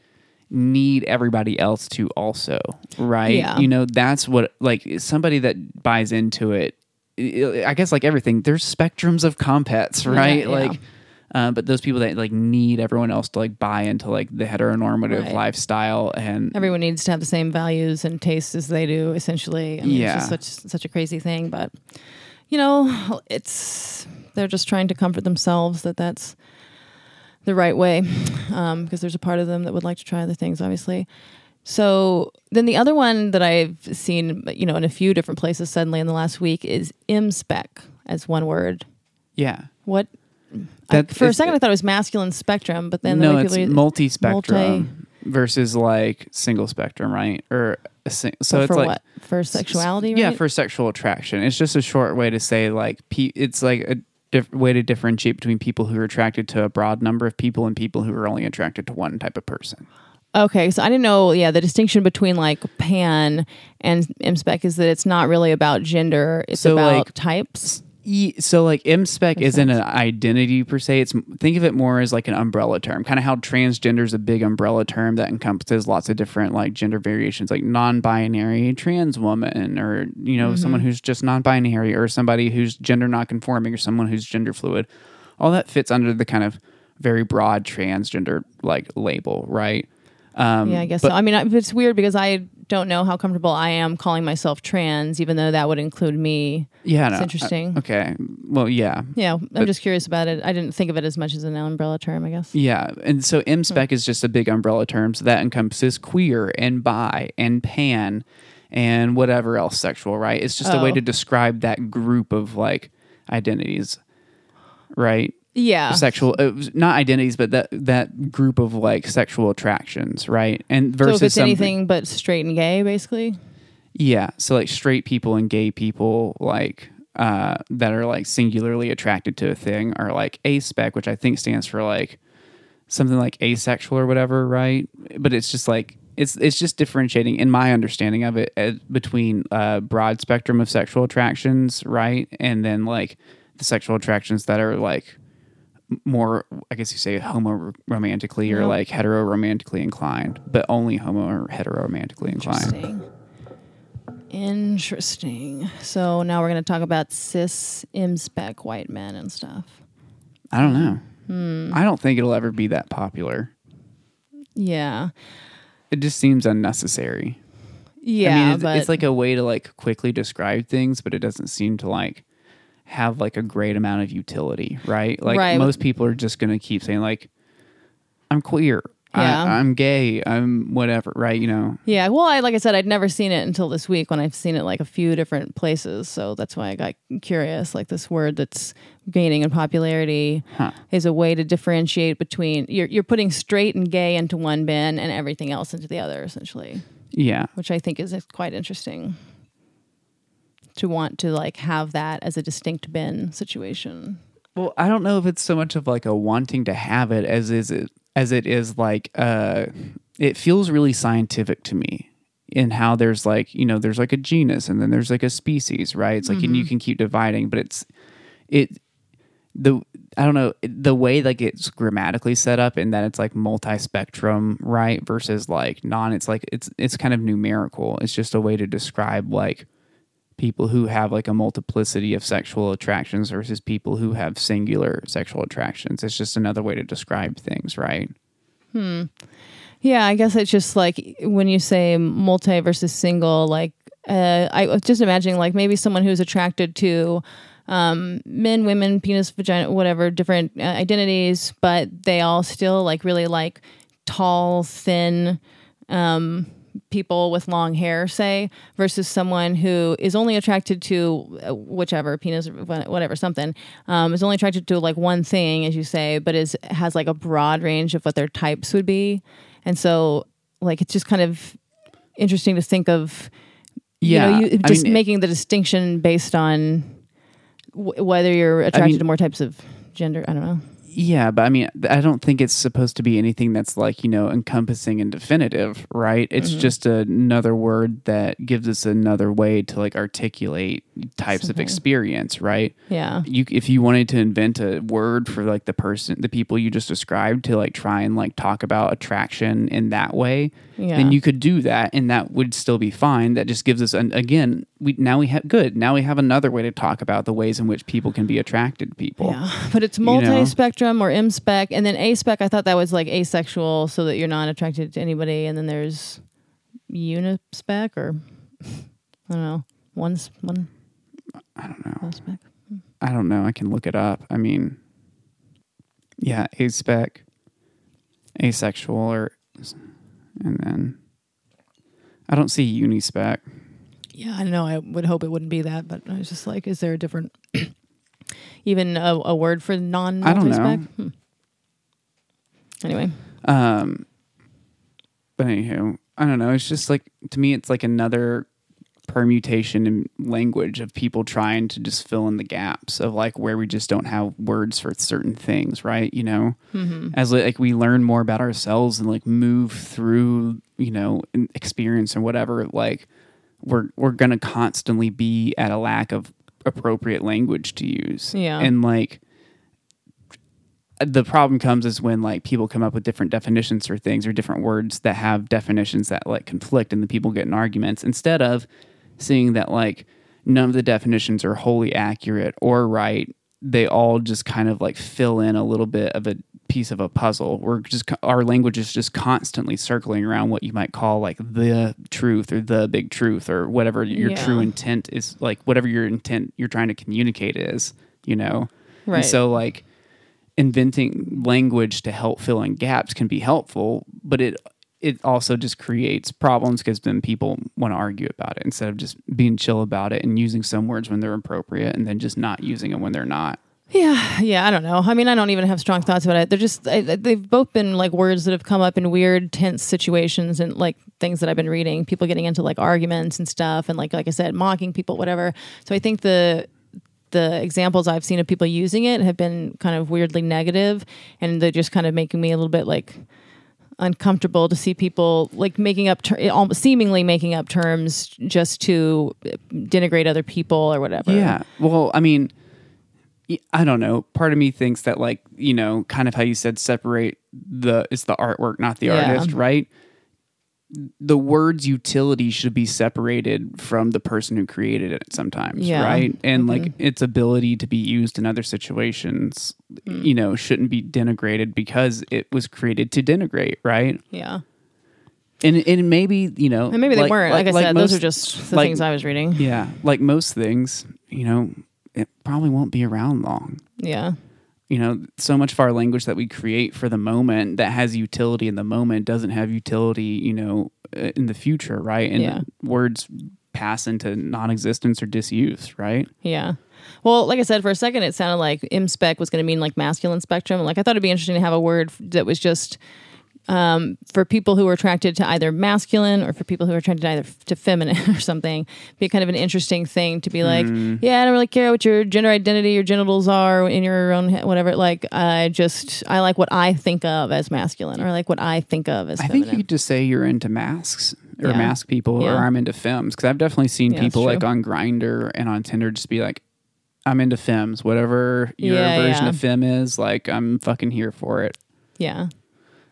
S2: need everybody else to also, right?
S1: Yeah.
S2: You know, that's what like somebody that buys into it. I I guess like everything, there's spectrums of comp hets, right?
S1: yeah.
S2: Like. Uh, but those people that like need everyone else to like buy into like the heteronormative
S1: Right.
S2: lifestyle and
S1: everyone needs to have the same values and tastes as they do essentially I mean,
S2: Yeah.
S1: it's just such such a crazy thing but you know it's they're just trying to comfort themselves that that's the right way um, because there's a part of them that would like to try other things obviously so then the other one that i've seen you know in a few different places suddenly in the last week is MSpec as one word
S2: yeah.
S1: what I, for a second i thought it was masculine spectrum but then the
S2: no,
S1: way
S2: it's multi-spectrum versus like single spectrum, right? Or a sing- so it's
S1: for
S2: like
S1: what for sexuality
S2: yeah,
S1: right?
S2: for sexual attraction. It's just a short way to say like pe- it's like a diff- way to differentiate between people who are attracted to a broad number of people and people who are only attracted to one type of person.
S1: Okay, so I didn't know. Yeah, the distinction between like pan and MSpec is that it's not really about gender; it's
S2: So,
S1: about
S2: like,
S1: types.
S2: E- so like MSpec isn't
S1: sense.
S2: an identity per se. It's think of it more as like an umbrella term, kind of how transgender is a big umbrella term that encompasses lots of different like gender variations, like non-binary trans woman, or you know someone who's just non-binary, or somebody who's gender non-conforming, or someone who's gender fluid. All that fits under the kind of very broad transgender like label, right? Um,
S1: yeah, I guess
S2: but-
S1: so. I mean, it's weird because I don't know how comfortable I am calling myself trans, even though that would include me.
S2: Yeah,
S1: It's
S2: no,
S1: interesting.
S2: uh, okay, well, yeah,
S1: Yeah, I'm just curious about it. I didn't think of it as much as an umbrella term. I guess.
S2: Yeah, and so
S1: Hmm.
S2: MSpec is just a big umbrella term, so that encompasses queer and bi and pan and whatever else sexual, right? It's just a way
S1: Oh.
S2: to describe that group of like identities, right?
S1: Yeah.
S2: Sexual, uh, not identities, but that that group of like sexual attractions, right? And
S1: So
S2: versus
S1: if it's anything but straight and gay, basically.
S2: yeah, so like straight people and gay people, like uh, that are like singularly attracted to a thing, are like a spec which I think stands for like something like asexual or whatever, right? But it's just like it's it's just differentiating, in my understanding of it, uh, between a broad spectrum of sexual attractions, right, and then like the sexual attractions that are like more, I guess you say, homo romantically or like hetero romantically inclined, but only homo or hetero romantically inclined.
S1: Interesting. Interesting. So now we're going to talk about cis MSpec white men and stuff.
S2: I don't know.
S1: Hmm.
S2: I don't think it'll ever be that popular.
S1: Yeah.
S2: it just seems unnecessary.
S1: Yeah,
S2: I mean, it's,
S1: but
S2: it's like a way to like quickly describe things, but it doesn't seem to like have like a great amount of utility, right? Like
S1: Right.
S2: most people are just going to keep saying like, "I'm queer,"
S1: Yeah.
S2: I, "I'm gay," "I'm whatever," right? You know,
S1: yeah. Well, I like I said, I'd never seen it until this week when I've seen it like a few different places. So that's why I got curious. Like this word that's gaining in popularity
S2: Huh.
S1: is a way to differentiate between you're you're putting straight and gay into one bin and everything else into the other, essentially.
S2: yeah,
S1: which I think is quite interesting to want to like have that as a distinct bin situation.
S2: Well, I don't know if it's so much of like a wanting to have it as is it as it is like uh it feels really scientific to me in how there's like, you know, there's like a genus and then there's like a species, right? It's like and you can keep dividing, but it's it the I don't know the way like it's grammatically set up and that it's like multi-spectrum, right? Versus like non it's like it's it's kind of numerical. It's just a way to describe like people who have like a multiplicity of sexual attractions versus people who have singular sexual attractions. It's just another way to describe things, right? Hmm.
S1: Yeah, I guess it's just like when you say multi versus single, like uh, I was just imagining like maybe someone who's attracted to um, men, women, penis, vagina, whatever, different uh, identities, but they all still like really like tall, thin um, people with long hair, say, versus someone who is only attracted to uh, whichever penis, whatever, something, um, is only attracted to like one thing, as you say, but is has like a broad range of what their types would be, and so like it's just kind of interesting to think of, you
S2: Yeah,
S1: know, you,
S2: I
S1: just
S2: mean,
S1: making the distinction based on w- whether you're attracted
S2: mean-
S1: to more types of gender. I don't know.
S2: Yeah, but I mean, I don't think it's supposed to be anything that's like, you know, encompassing and definitive, right? It's mm-hmm. just another word that gives us another way to like articulate types of experience, right?
S1: Yeah.
S2: you if you wanted to invent a word for like the person the people you just described to like try and like talk about attraction in that way
S1: Yeah.
S2: then you could do that and that would still be fine that just gives us an again we now we have good now we have another way to talk about the ways in which people can be attracted to people
S1: Yeah, [laughs] but it's
S2: know?
S1: Multi-spectrum or M-spec, and then A-spec. I thought that was like asexual, so that you're not attracted to anybody. And then there's unispec, or I don't know, one one.
S2: I don't know
S1: spec. Hmm.
S2: I don't know I can look it up I mean yeah A spec, asexual or and then I don't see unispec
S1: Yeah, I know. I would hope it wouldn't be that, but I was just like, is there a different, even a, a word for non?
S2: I don't know.
S1: Hmm. Anyway,
S2: Um, but anywho, I don't know. It's just like to me, it's like another permutation in language of people trying to just fill in the gaps of like where we just don't have words for certain things, right? You know, as like we learn more about ourselves and like move through, you know, experience and whatever, like we're we're gonna constantly be at a lack of appropriate language to use.
S1: Yeah.
S2: and like the problem comes is when like people come up with different definitions for things or different words that have definitions that like conflict and the people get in arguments instead of seeing that like none of the definitions are wholly accurate or right they all just kind of like fill in a little bit of a piece of a puzzle we're just our language is just constantly circling around what you might call like the truth or the big truth or whatever your
S1: Yeah.
S2: true intent is like whatever your intent you're trying to communicate is you know
S1: Right.
S2: and so like inventing language to help fill in gaps can be helpful, but it it also just creates problems because then people want to argue about it instead of just being chill about it and using some words when they're appropriate and then just not using them when they're not.
S1: Yeah, yeah, I don't know. I mean, I don't even have strong thoughts about it. They're just I, they've both been like words that have come up in weird, tense situations and like things that I've been reading. People getting into like arguments and stuff, and like like I said, mocking people, whatever. So I think the the examples I've seen of people using it have been kind of weirdly negative, and they're just kind of making me a little bit like uncomfortable to see people like making up ter- seemingly making up terms just to eh, denigrate other people or whatever.
S2: Yeah. Well, I mean, I don't know. Part of me thinks that like, you know, kind of how you said separate the it's the artwork, not the
S1: Yeah.
S2: artist, right? The word's utility should be separated from the person who created it sometimes,
S1: Yeah.
S2: right? And like mm-hmm. its ability to be used in other situations, mm. you know, shouldn't be denigrated because it was created to denigrate, right?
S1: Yeah.
S2: and and maybe you know,
S1: And maybe they weren't. Like, I said, those
S2: most-
S1: are just the
S2: like-
S1: things I was reading.
S2: yeah, like most things, you know, it probably won't be around long.
S1: Yeah.
S2: you know, so much of our language that we create for the moment that has utility in the moment doesn't have utility, you know, uh, in the future, right? And
S1: Yeah.
S2: words pass into non-existence or disuse, right?
S1: Yeah. Well, like I said, for a second, it sounded like M-spec was going to mean like masculine spectrum. Like I thought it'd be interesting to have a word that was just um, for people who are attracted to either masculine or for people who are attracted to either to feminine [laughs] or something. Be kind of an interesting thing to be like, yeah, I don't really care what your gender identity, your genitals are in your own he- whatever. Like I just I like what I think of as masculine, or like what I think of as
S2: I
S1: feminine.
S2: think you could just say you're into masks or
S1: Yeah.
S2: mask people,
S1: Yeah.
S2: or I'm into femmes because I've definitely seen
S1: Yeah,
S2: people like on Grindr and on Tinder just be like, "I'm into femmes, whatever your version of femme is, like I'm fucking here for it."
S1: yeah.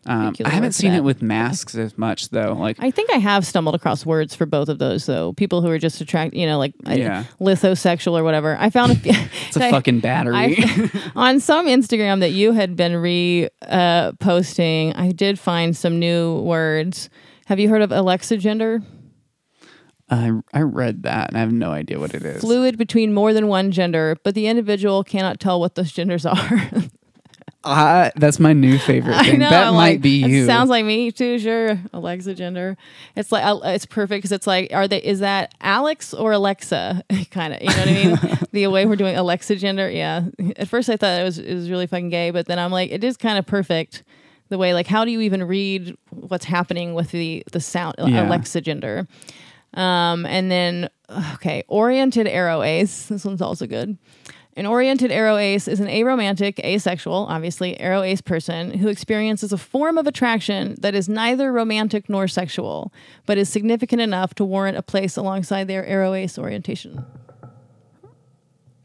S2: Um, I haven't seen
S1: that.
S2: it with masks as much though. Like,
S1: I think I have stumbled across words for both of those though. People who are just attract, you know, like I-
S2: Yeah.
S1: lithosexual or whatever. I found a [laughs] few,
S2: it's a [laughs] fucking battery.
S1: I, [laughs] on some Instagram that you had been re uh, posting. I did find some new words. Have you heard of alexigender?
S2: I I read that and I have no idea what it is.
S1: Fluid between more than one gender, but the individual cannot tell what those genders are.
S2: Uh, that's my new favorite [laughs]
S1: I
S2: thing.
S1: know.
S2: that
S1: I'm
S2: might
S1: like,
S2: be you.
S1: Sounds like me too. Sure, alexigender. It's like uh, it's perfect because it's like, are they? Is that Alex or Alexa? [laughs] kind of. You know what I mean? [laughs] the way we're doing alexigender. Yeah. At first, I thought it was it was really fucking gay, but then I'm like, it is kind of perfect. The way, like, how do you even read what's happening with the the sound
S2: Yeah.
S1: alexigender? Um, and then okay, oriented aroace. This one's also good. An oriented aroace is an aromantic, asexual, obviously aroace person who experiences a form of attraction that is neither romantic nor sexual, but is significant enough to warrant a place alongside their aroace orientation.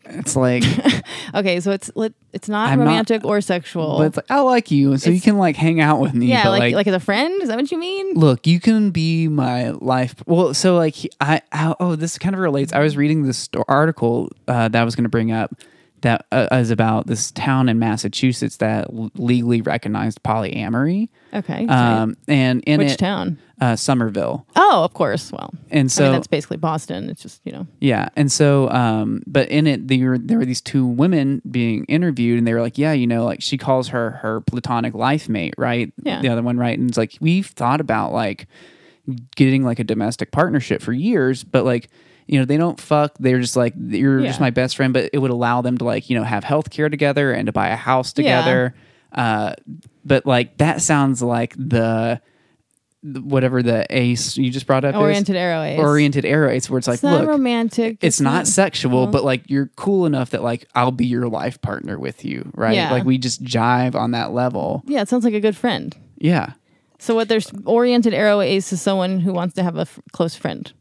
S2: It's like, [laughs]
S1: Okay, so it's it's not
S2: I'm not-
S1: romantic or sexual.
S2: but it's like I like you, so you can like hang out with me.
S1: yeah,
S2: but
S1: like,
S2: like,
S1: like as a friend. Is that what you mean?
S2: look, you can be my life. Well, so like I, I oh, this kind of relates. I was reading this article uh, that I was going to bring up that uh, is about this town in Massachusetts that l- legally recognized polyamory.
S1: Okay.
S2: Um, and in
S1: Which
S2: it,
S1: town?
S2: Uh, Somerville.
S1: Oh, of course. Well,
S2: And
S1: I
S2: so
S1: mean, that's basically Boston. It's just you know.
S2: Yeah, and so, um, but in it, there were, there were these two women being interviewed, and they were like, "Yeah, you know, like she calls her her platonic life mate, right?
S1: Yeah.
S2: The other one, right? And it's like we've thought about like getting like a domestic partnership for years, but like." You know, they don't fuck. They're just like you're just my best friend, but it would allow them to like you know have health care together and to buy a house
S1: Yeah.
S2: together. Uh, but like that sounds like the, whatever the ace you just brought up is
S1: Oriented aroace.
S2: oriented aroace, where it's like
S1: It's not
S2: look,
S1: romantic.
S2: it's, not, sexual, but like you're cool enough that like I'll be your life partner with you, right?
S1: Yeah.
S2: Like we just jive on that level.
S1: Yeah, it sounds like a good friend.
S2: Yeah.
S1: So what there's oriented aroace is someone who wants to have a f- close friend.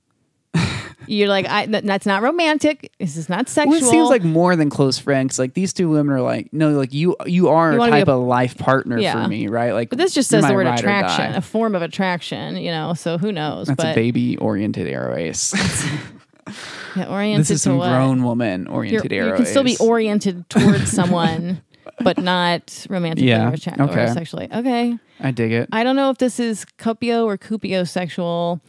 S1: You're like, I, th- that's not romantic. This is not sexual.
S2: Well, it seems like more than close friends. Like these two women are like, no, like you, you are
S1: You
S2: a type
S1: a-
S2: of life partner
S1: Yeah.
S2: for me, right? Like,
S1: but this just says the word attraction, a form of attraction. You know, so who knows?
S2: That's
S1: but
S2: a baby oriented aroace. [laughs]
S1: yeah, oriented
S2: this is
S1: to
S2: some
S1: what?
S2: grown woman oriented
S1: you can still be oriented towards someone, [laughs] but not romantically
S2: Yeah,
S1: or,
S2: okay.
S1: or sexually. Okay.
S2: I dig it.
S1: I don't know if this is cupio or cupiosexual.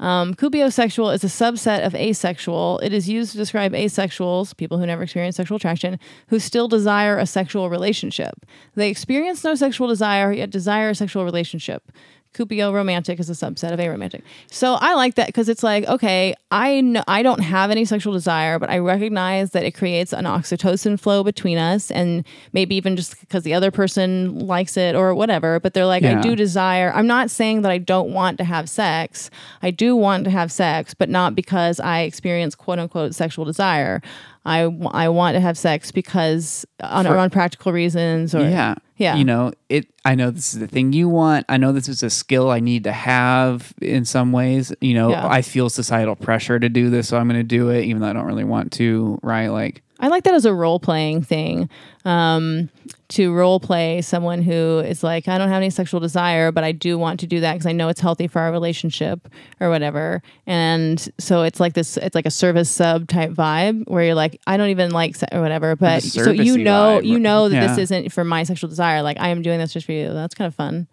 S1: Um, is a subset of asexual. It is used to describe asexuals, people who never experience sexual attraction, who still desire a sexual relationship. They experience no sexual desire, yet desire a sexual relationship. Cupio romantic is a subset of aromantic. So I like that because it's like, okay, I know I don't have any sexual desire, but I recognize that it creates an oxytocin flow between us, and maybe even just because the other person likes it or whatever. But they're like, I do desire. I'm not saying that I don't want to have sex. I do want to have sex, but not because I experience quote unquote sexual desire. I, w- I want to have sex because uh, on,
S2: For-
S1: on practical reasons or
S2: yeah.
S1: Yeah.
S2: You know, it I know this is the thing you want. I know this is a skill I need to have in some ways. You know,
S1: Yeah.
S2: I feel societal pressure to do this, so I'm gonna do it even though I don't really want to, right? Like
S1: I like that as a role playing thing. Um, to role play someone who is like, I don't have any sexual desire, but I do want to do that because I know it's healthy for our relationship or whatever. And so it's like this, it's like a service sub type vibe where you're like, I don't even like se- or whatever, but so you know,
S2: vibe.
S1: you know that this isn't for my sexual desire. Like I am doing this just for you. That's kind of fun.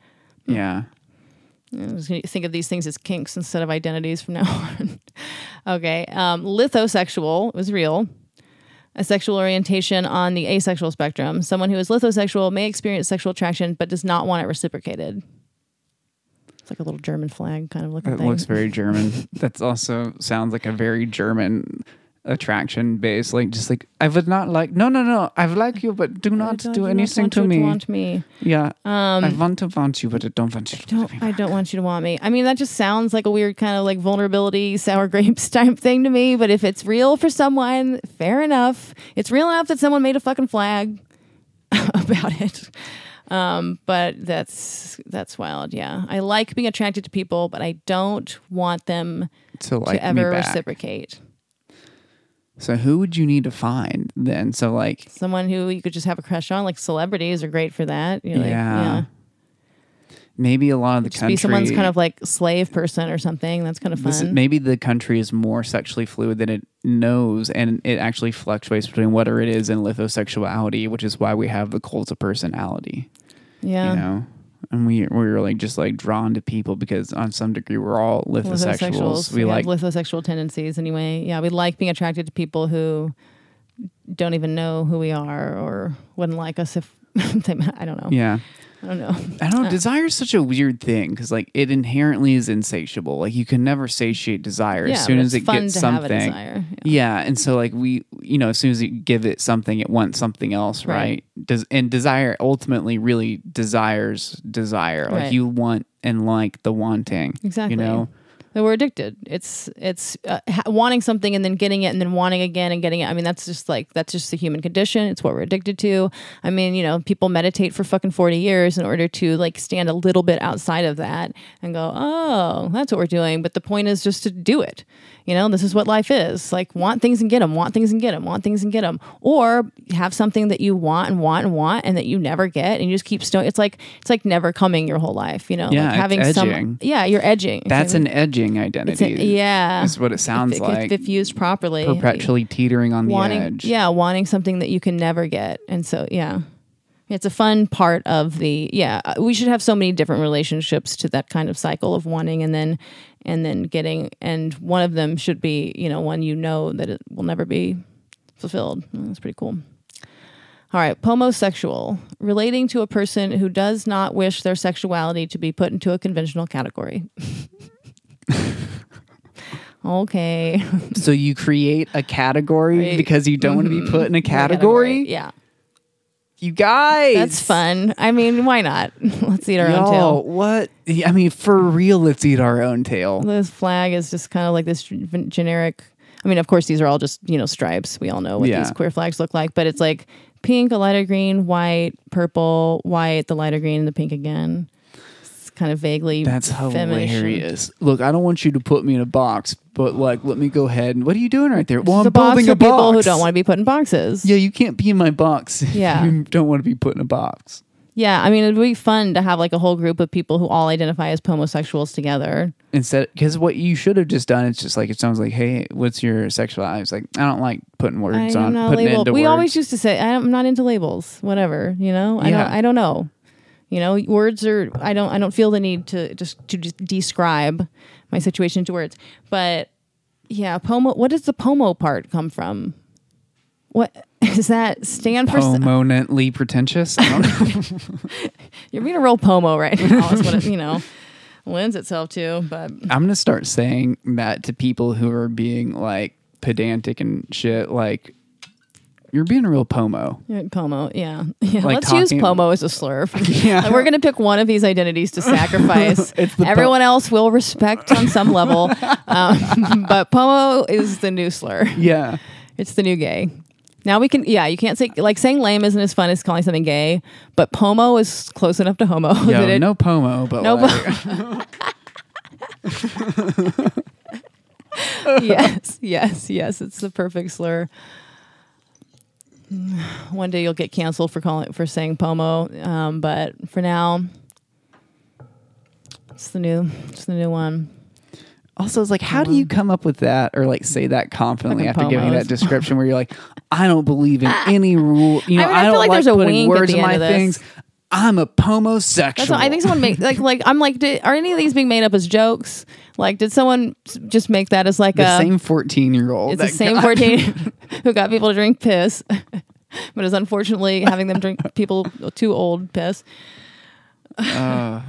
S2: yeah.
S1: I'm just gonna think of these things as kinks instead of identities from now [laughs] on. okay. Um, lithosexual was real. A sexual orientation on the asexual spectrum. Someone who is lithosexual may experience sexual attraction but does not want it reciprocated. It's like a little German flag kind of looking
S2: That
S1: thing.
S2: looks very German. [laughs] That's also sounds like a very German attraction base. Like just like I would not like. No, no, no. I would like you, but do not
S1: not
S2: anything to me.
S1: Want me.
S2: Yeah,
S1: Um,
S2: I want to want you, but I don't want you. To
S1: don't I don't want you to want me. I mean, that just sounds like a weird kind of like vulnerability, sour [laughs] grapes type thing to me. But if it's real for someone, fair enough. It's real enough that someone made a fucking flag [laughs] about it. Um, but that's that's wild. Yeah, I like being attracted to people, but I don't want them
S2: to like
S1: to ever reciprocate.
S2: So who would you need to find then? So like,
S1: Someone who you could just have a crush on, like celebrities, are great for that. You're like,
S2: Yeah.
S1: yeah.
S2: maybe a lot of the country.
S1: be someone's kind of like slave person or something. That's kind of fun.
S2: this maybe the country is more sexually fluid than it knows, and it actually fluctuates between whatever it is in lithosexuality, which is why we have the cult of personality.
S1: yeah.
S2: You know, and we we're like just like drawn to people because on some degree we're all lithosexuals. We
S1: have
S2: like
S1: lithosexual tendencies anyway. Yeah, we like being attracted to people who don't even know who we are or wouldn't like us if [laughs] I don't know.
S2: yeah.
S1: I don't know.
S2: I don't know. Desire is such a weird thing because, like, it inherently is insatiable. Like, you can never satiate desire.
S1: yeah,
S2: as soon as it gets something,
S1: have a desire. Yeah.
S2: Yeah, and so like we, you know, as soon as you give it something, it wants something else, right?
S1: Right.
S2: Does and desire ultimately really desires desire. Like
S1: Right.
S2: you want and like the wanting,
S1: Exactly.
S2: You know,
S1: That we're addicted. It's it's uh, ha- wanting something and then getting it and then wanting again and getting it. I mean, that's just like that's just the human condition. It's what we're addicted to. I mean, you know, people meditate for fucking forty years in order to like stand a little bit outside of that and go, oh, that's what we're doing. But the point is just to do it. You know, this is what life is. Like, want things and get them, want things and get them, want things and get them. Or have something that you want and want and want and that you never get and you just keep sto- It's like, it's like never coming your whole life, you know?
S2: Yeah,
S1: like having some, yeah, you're edging.
S2: that's
S1: Okay?
S2: an edging identity.
S1: a- yeah.
S2: is what it sounds
S1: if,
S2: like.
S1: If, if used properly.
S2: perpetually teetering on the
S1: wanting,
S2: edge.
S1: Yeah, wanting something that you can never get. And so, yeah. It's a fun part of the yeah. uh, We should have so many different relationships to that kind of cycle of wanting and then and then getting and one of them should be, you know, one you know that it will never be fulfilled. Mm, That's pretty cool. All right, pomosexual, relating to a person who does not wish their sexuality to be put into a conventional category. [laughs] okay.
S2: So you create a category because you don't want to be put in a category.
S1: Yeah.
S2: You guys,
S1: That's fun. I mean, why not? [laughs] Let's eat our
S2: Yo,
S1: own tail.
S2: what? I mean, for real, let's eat our own tail.
S1: This flag is just kind of like this generic. I mean, of course, these are all just you know stripes. We all know what
S2: Yeah.
S1: these queer flags look like, but it's like pink, a lighter green, white, purple, white, the lighter green, and the pink again. Kind of vaguely
S2: That's
S1: feminish and-
S2: hilarious. Look, I don't want you to put me in a box, but like, let me go ahead and what are you doing right there? Well, I'm
S1: a box
S2: building a
S1: people
S2: box.
S1: who don't want to be put in boxes.
S2: Yeah, you can't be in my box. [laughs] if
S1: Yeah.
S2: you don't want to be put in a box.
S1: Yeah, I mean, it'd be fun to have like a whole group of people who all identify as homosexuals together.
S2: Instead, because what you should have just done, it's just like it sounds like, hey, what's your sexuality? It's like I don't like putting words
S1: I
S2: on, putting
S1: label.
S2: into
S1: We
S2: words.
S1: always used to say, "I'm not into labels." Whatever, you know. I
S2: Yeah.
S1: don't. I don't know. You know, words are. I don't. I don't feel the need to just to just describe my situation to words. But yeah, pomo. What does the pomo part come from? What [laughs] does that stand for?
S2: Permanently pretentious. I don't know.
S1: You're being a real pomo right [laughs] now. Is what it, you know lends itself to. But
S2: I'm gonna start saying that to people who are being like pedantic and shit. Like, you're being a real pomo.
S1: Yeah, Pomo, yeah. [laughs] yeah.
S2: Like
S1: Let's use
S2: talking-
S1: Pomo as a slur. [laughs]
S2: Yeah.
S1: We're going to pick one of these identities to [laughs] sacrifice.
S2: It's the po-
S1: Everyone else will respect on some level. Um, but Pomo is the new slur.
S2: Yeah.
S1: It's the new gay. Now we can, yeah, you can't say, like, saying lame isn't as fun as calling something gay, but Pomo is close enough to homo. That it,
S2: no pomo, but
S1: No
S2: like,
S1: yes, yes, yes. It's the perfect slur. [sighs] One day you'll get canceled for calling for saying pomo, um, but for now, it's the new, it's the new one.
S2: also it's like, how do you come up with that or like say that confidently
S1: Fucking
S2: after giving
S1: pomos.
S2: that [laughs] description where you're like, I don't believe in any rule. You know,
S1: I mean, I
S2: I,
S1: feel
S2: don't
S1: like
S2: like
S1: there's a
S2: putting
S1: wink at
S2: words
S1: the
S2: in
S1: end
S2: my
S1: of this.
S2: things. I'm a.
S1: That's what I think someone made like like I'm like did, are any of these being made up as jokes? Like did someone s- just make that as like
S2: the
S1: a
S2: same 14 year old.
S1: it's the same 14 [laughs] [laughs] who got people to drink piss, [laughs] but is unfortunately having them drink people too old piss.
S2: Uh,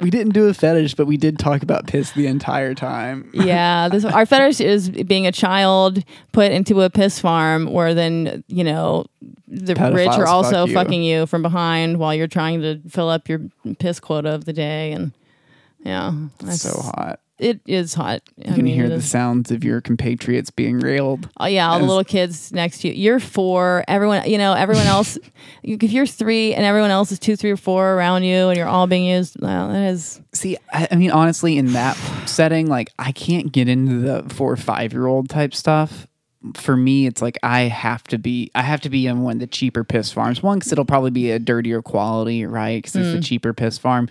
S2: We didn't do a fetish, but we did talk about piss the entire time. [laughs]
S1: Yeah, this our fetish is being a child put into a piss farm where then you know the rich are also
S2: fuck you.
S1: fucking you from behind while you're trying to fill up your piss quota of the day and yeah,
S2: It's so hot.
S1: It is hot.
S2: You can hear the sounds of your compatriots being railed.
S1: Oh yeah, all the little kids next to you. You're four. Everyone, you know, everyone else. [laughs] if you're three and everyone else is two, three, or four around you, and you're all being used, well, that is
S2: See, I, I mean, honestly, in that setting, like, I can't get into the four or five year old type stuff. For me, it's like I have to be, I have to be in one of the cheaper piss farms. One, because it'll probably be a dirtier quality, right? Because it's a mm. cheaper piss farm.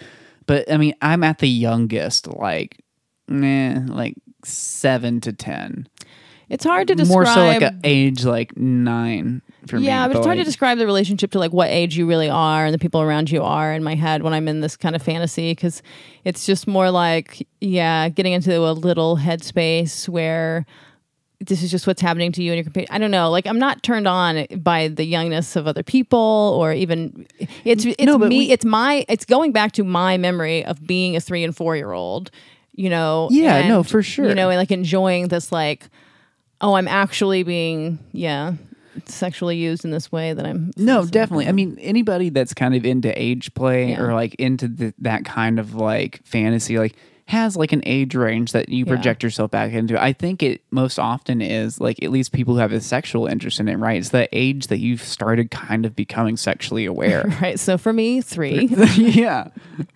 S2: But I mean, I'm at the youngest, like, nah, like seven to ten.
S1: it's hard to describe.
S2: More so like a age like nine for me.
S1: yeah, but it's hard to describe the relationship to like what age you really are and the people around you are in my head when I'm in this kind of fantasy because it's just more like yeah, getting into a little headspace where this is just what's happening to you and your compa- I don't know. Like I'm not turned on by the youngness of other people or even it's it's
S2: No,
S1: me.
S2: we-
S1: it's my it's going back to my memory of being a three and four year old. You know.
S2: Yeah,
S1: and,
S2: no, for sure.
S1: You know, and like enjoying this like, oh, I'm actually being yeah sexually used in this way that I'm.
S2: No, definitely. I mean, anybody that's kind of into age play
S1: Yeah.
S2: or like into the, that kind of like fantasy, like has like an age range that you
S1: Yeah.
S2: project yourself back into. I think it most often is like at least people who have a sexual interest in it, right? It's the age that you've started kind of becoming sexually aware. [laughs]
S1: Right. So for me, three. [laughs]
S2: yeah. [laughs]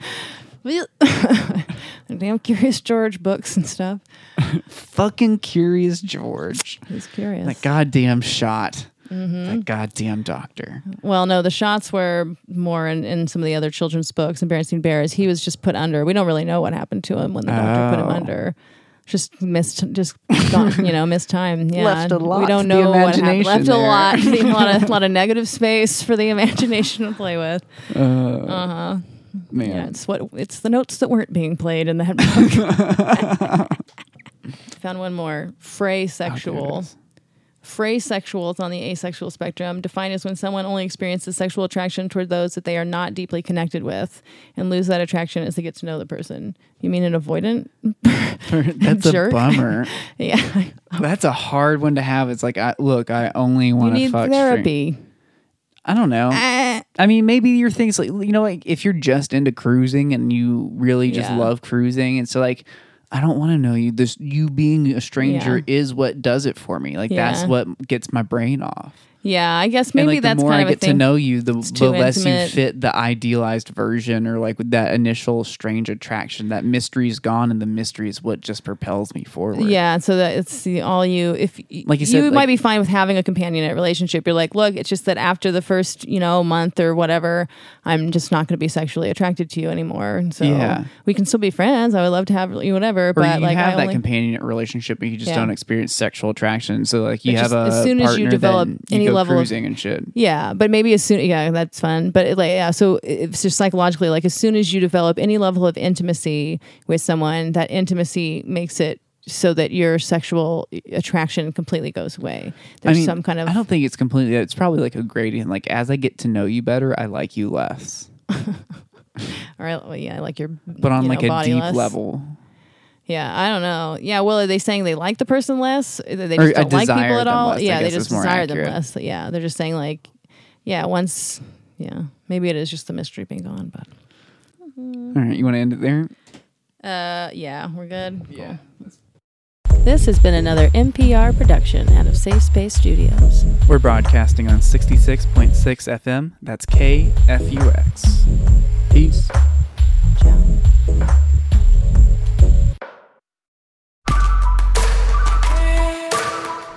S2: [laughs]
S1: Damn Curious George books and stuff. [laughs]
S2: Fucking curious George.
S1: He's curious.
S2: That goddamn shot.
S1: Mm-hmm.
S2: That goddamn doctor.
S1: Well, no, the shots were more in, in some of the other children's books. Embarrassing Bears. He was just put under. We don't really know what happened to him when the doctor put him
S2: Oh.
S1: under. Just missed, just gone, [laughs] you know, missed time. Yeah,
S2: Left a lot
S1: We don't know what happened. Left a
S2: there.
S1: lot, a lot of, lot of negative space for the imagination to play with.
S2: Man.
S1: Yeah, it's what it's the notes that weren't being played in that book. [laughs] Found one more. Fray sexual.
S2: goodness.
S1: Fray sexual is on the asexual spectrum, defined as when someone only experiences sexual attraction toward those that they are not deeply connected with and lose that attraction as they get to know the person. You mean an avoidant? [laughs]
S2: That's a bummer. [laughs]
S1: yeah.
S2: That's a hard one to have. It's like, I, look, I only want to fuck. straight.
S1: therapy.
S2: I don't know.
S1: Eh.
S2: I mean, maybe your things like you know, like if you're just into cruising and you really just
S1: Yeah.
S2: love cruising, and so like. I don't want to know you. This you being a stranger
S1: Yeah.
S2: is what does it for me. Like that's what gets my brain off.
S1: Yeah, I guess
S2: and
S1: maybe
S2: like
S1: that's
S2: the more
S1: kind
S2: I
S1: of
S2: get to know you, the, the less
S1: intimate.
S2: you fit the idealized version or like with that initial strange attraction. That mystery is gone, and the mystery is what just propels me forward.
S1: Yeah, so that it's the all you. If
S2: Like you said,
S1: might
S2: like-
S1: be fine with having a companionate relationship. You're like, look, it's just that after the first, you know, month or whatever, I'm just not going to be sexually attracted to you anymore. And so
S2: Yeah.
S1: we can still be friends. I would love to have you, whatever.
S2: Or
S1: but
S2: you
S1: like,
S2: have
S1: I
S2: that
S1: only,
S2: companionate relationship, but you just
S1: Yeah.
S2: don't experience sexual attraction. So like you have
S1: just
S2: a
S1: as soon as you develop any
S2: go
S1: level of-
S2: cruising and shit.
S1: yeah, but maybe as soon, yeah, that's fun. But it, like, yeah, so it's just psychologically, like, as soon as you develop any level of intimacy with someone, that intimacy makes it so that your sexual attraction completely goes away. There's
S2: I mean,
S1: some kind of
S2: I don't think it's completely. It's probably like a gradient. Like as I get to know you better, I like you less, [laughs]
S1: or well, yeah, I like your
S2: but on
S1: you
S2: like
S1: know,
S2: a deep
S1: less.
S2: level.
S1: Yeah, I don't know. Yeah, well, are they saying they like the person less? They just
S2: uh,
S1: don't like people at all.
S2: less,
S1: yeah, they just desire
S2: accurate.
S1: them less. Yeah, they're just saying like, yeah, once, yeah, maybe it is just the mystery being gone, but
S2: All right, you want to end it there?
S1: uh, yeah, we're good.
S2: Yeah.
S1: This has been another NPR production out of Safe Space Studios.
S2: We're broadcasting on 66.6 FM. That's KFUX. Peace.
S1: Ciao.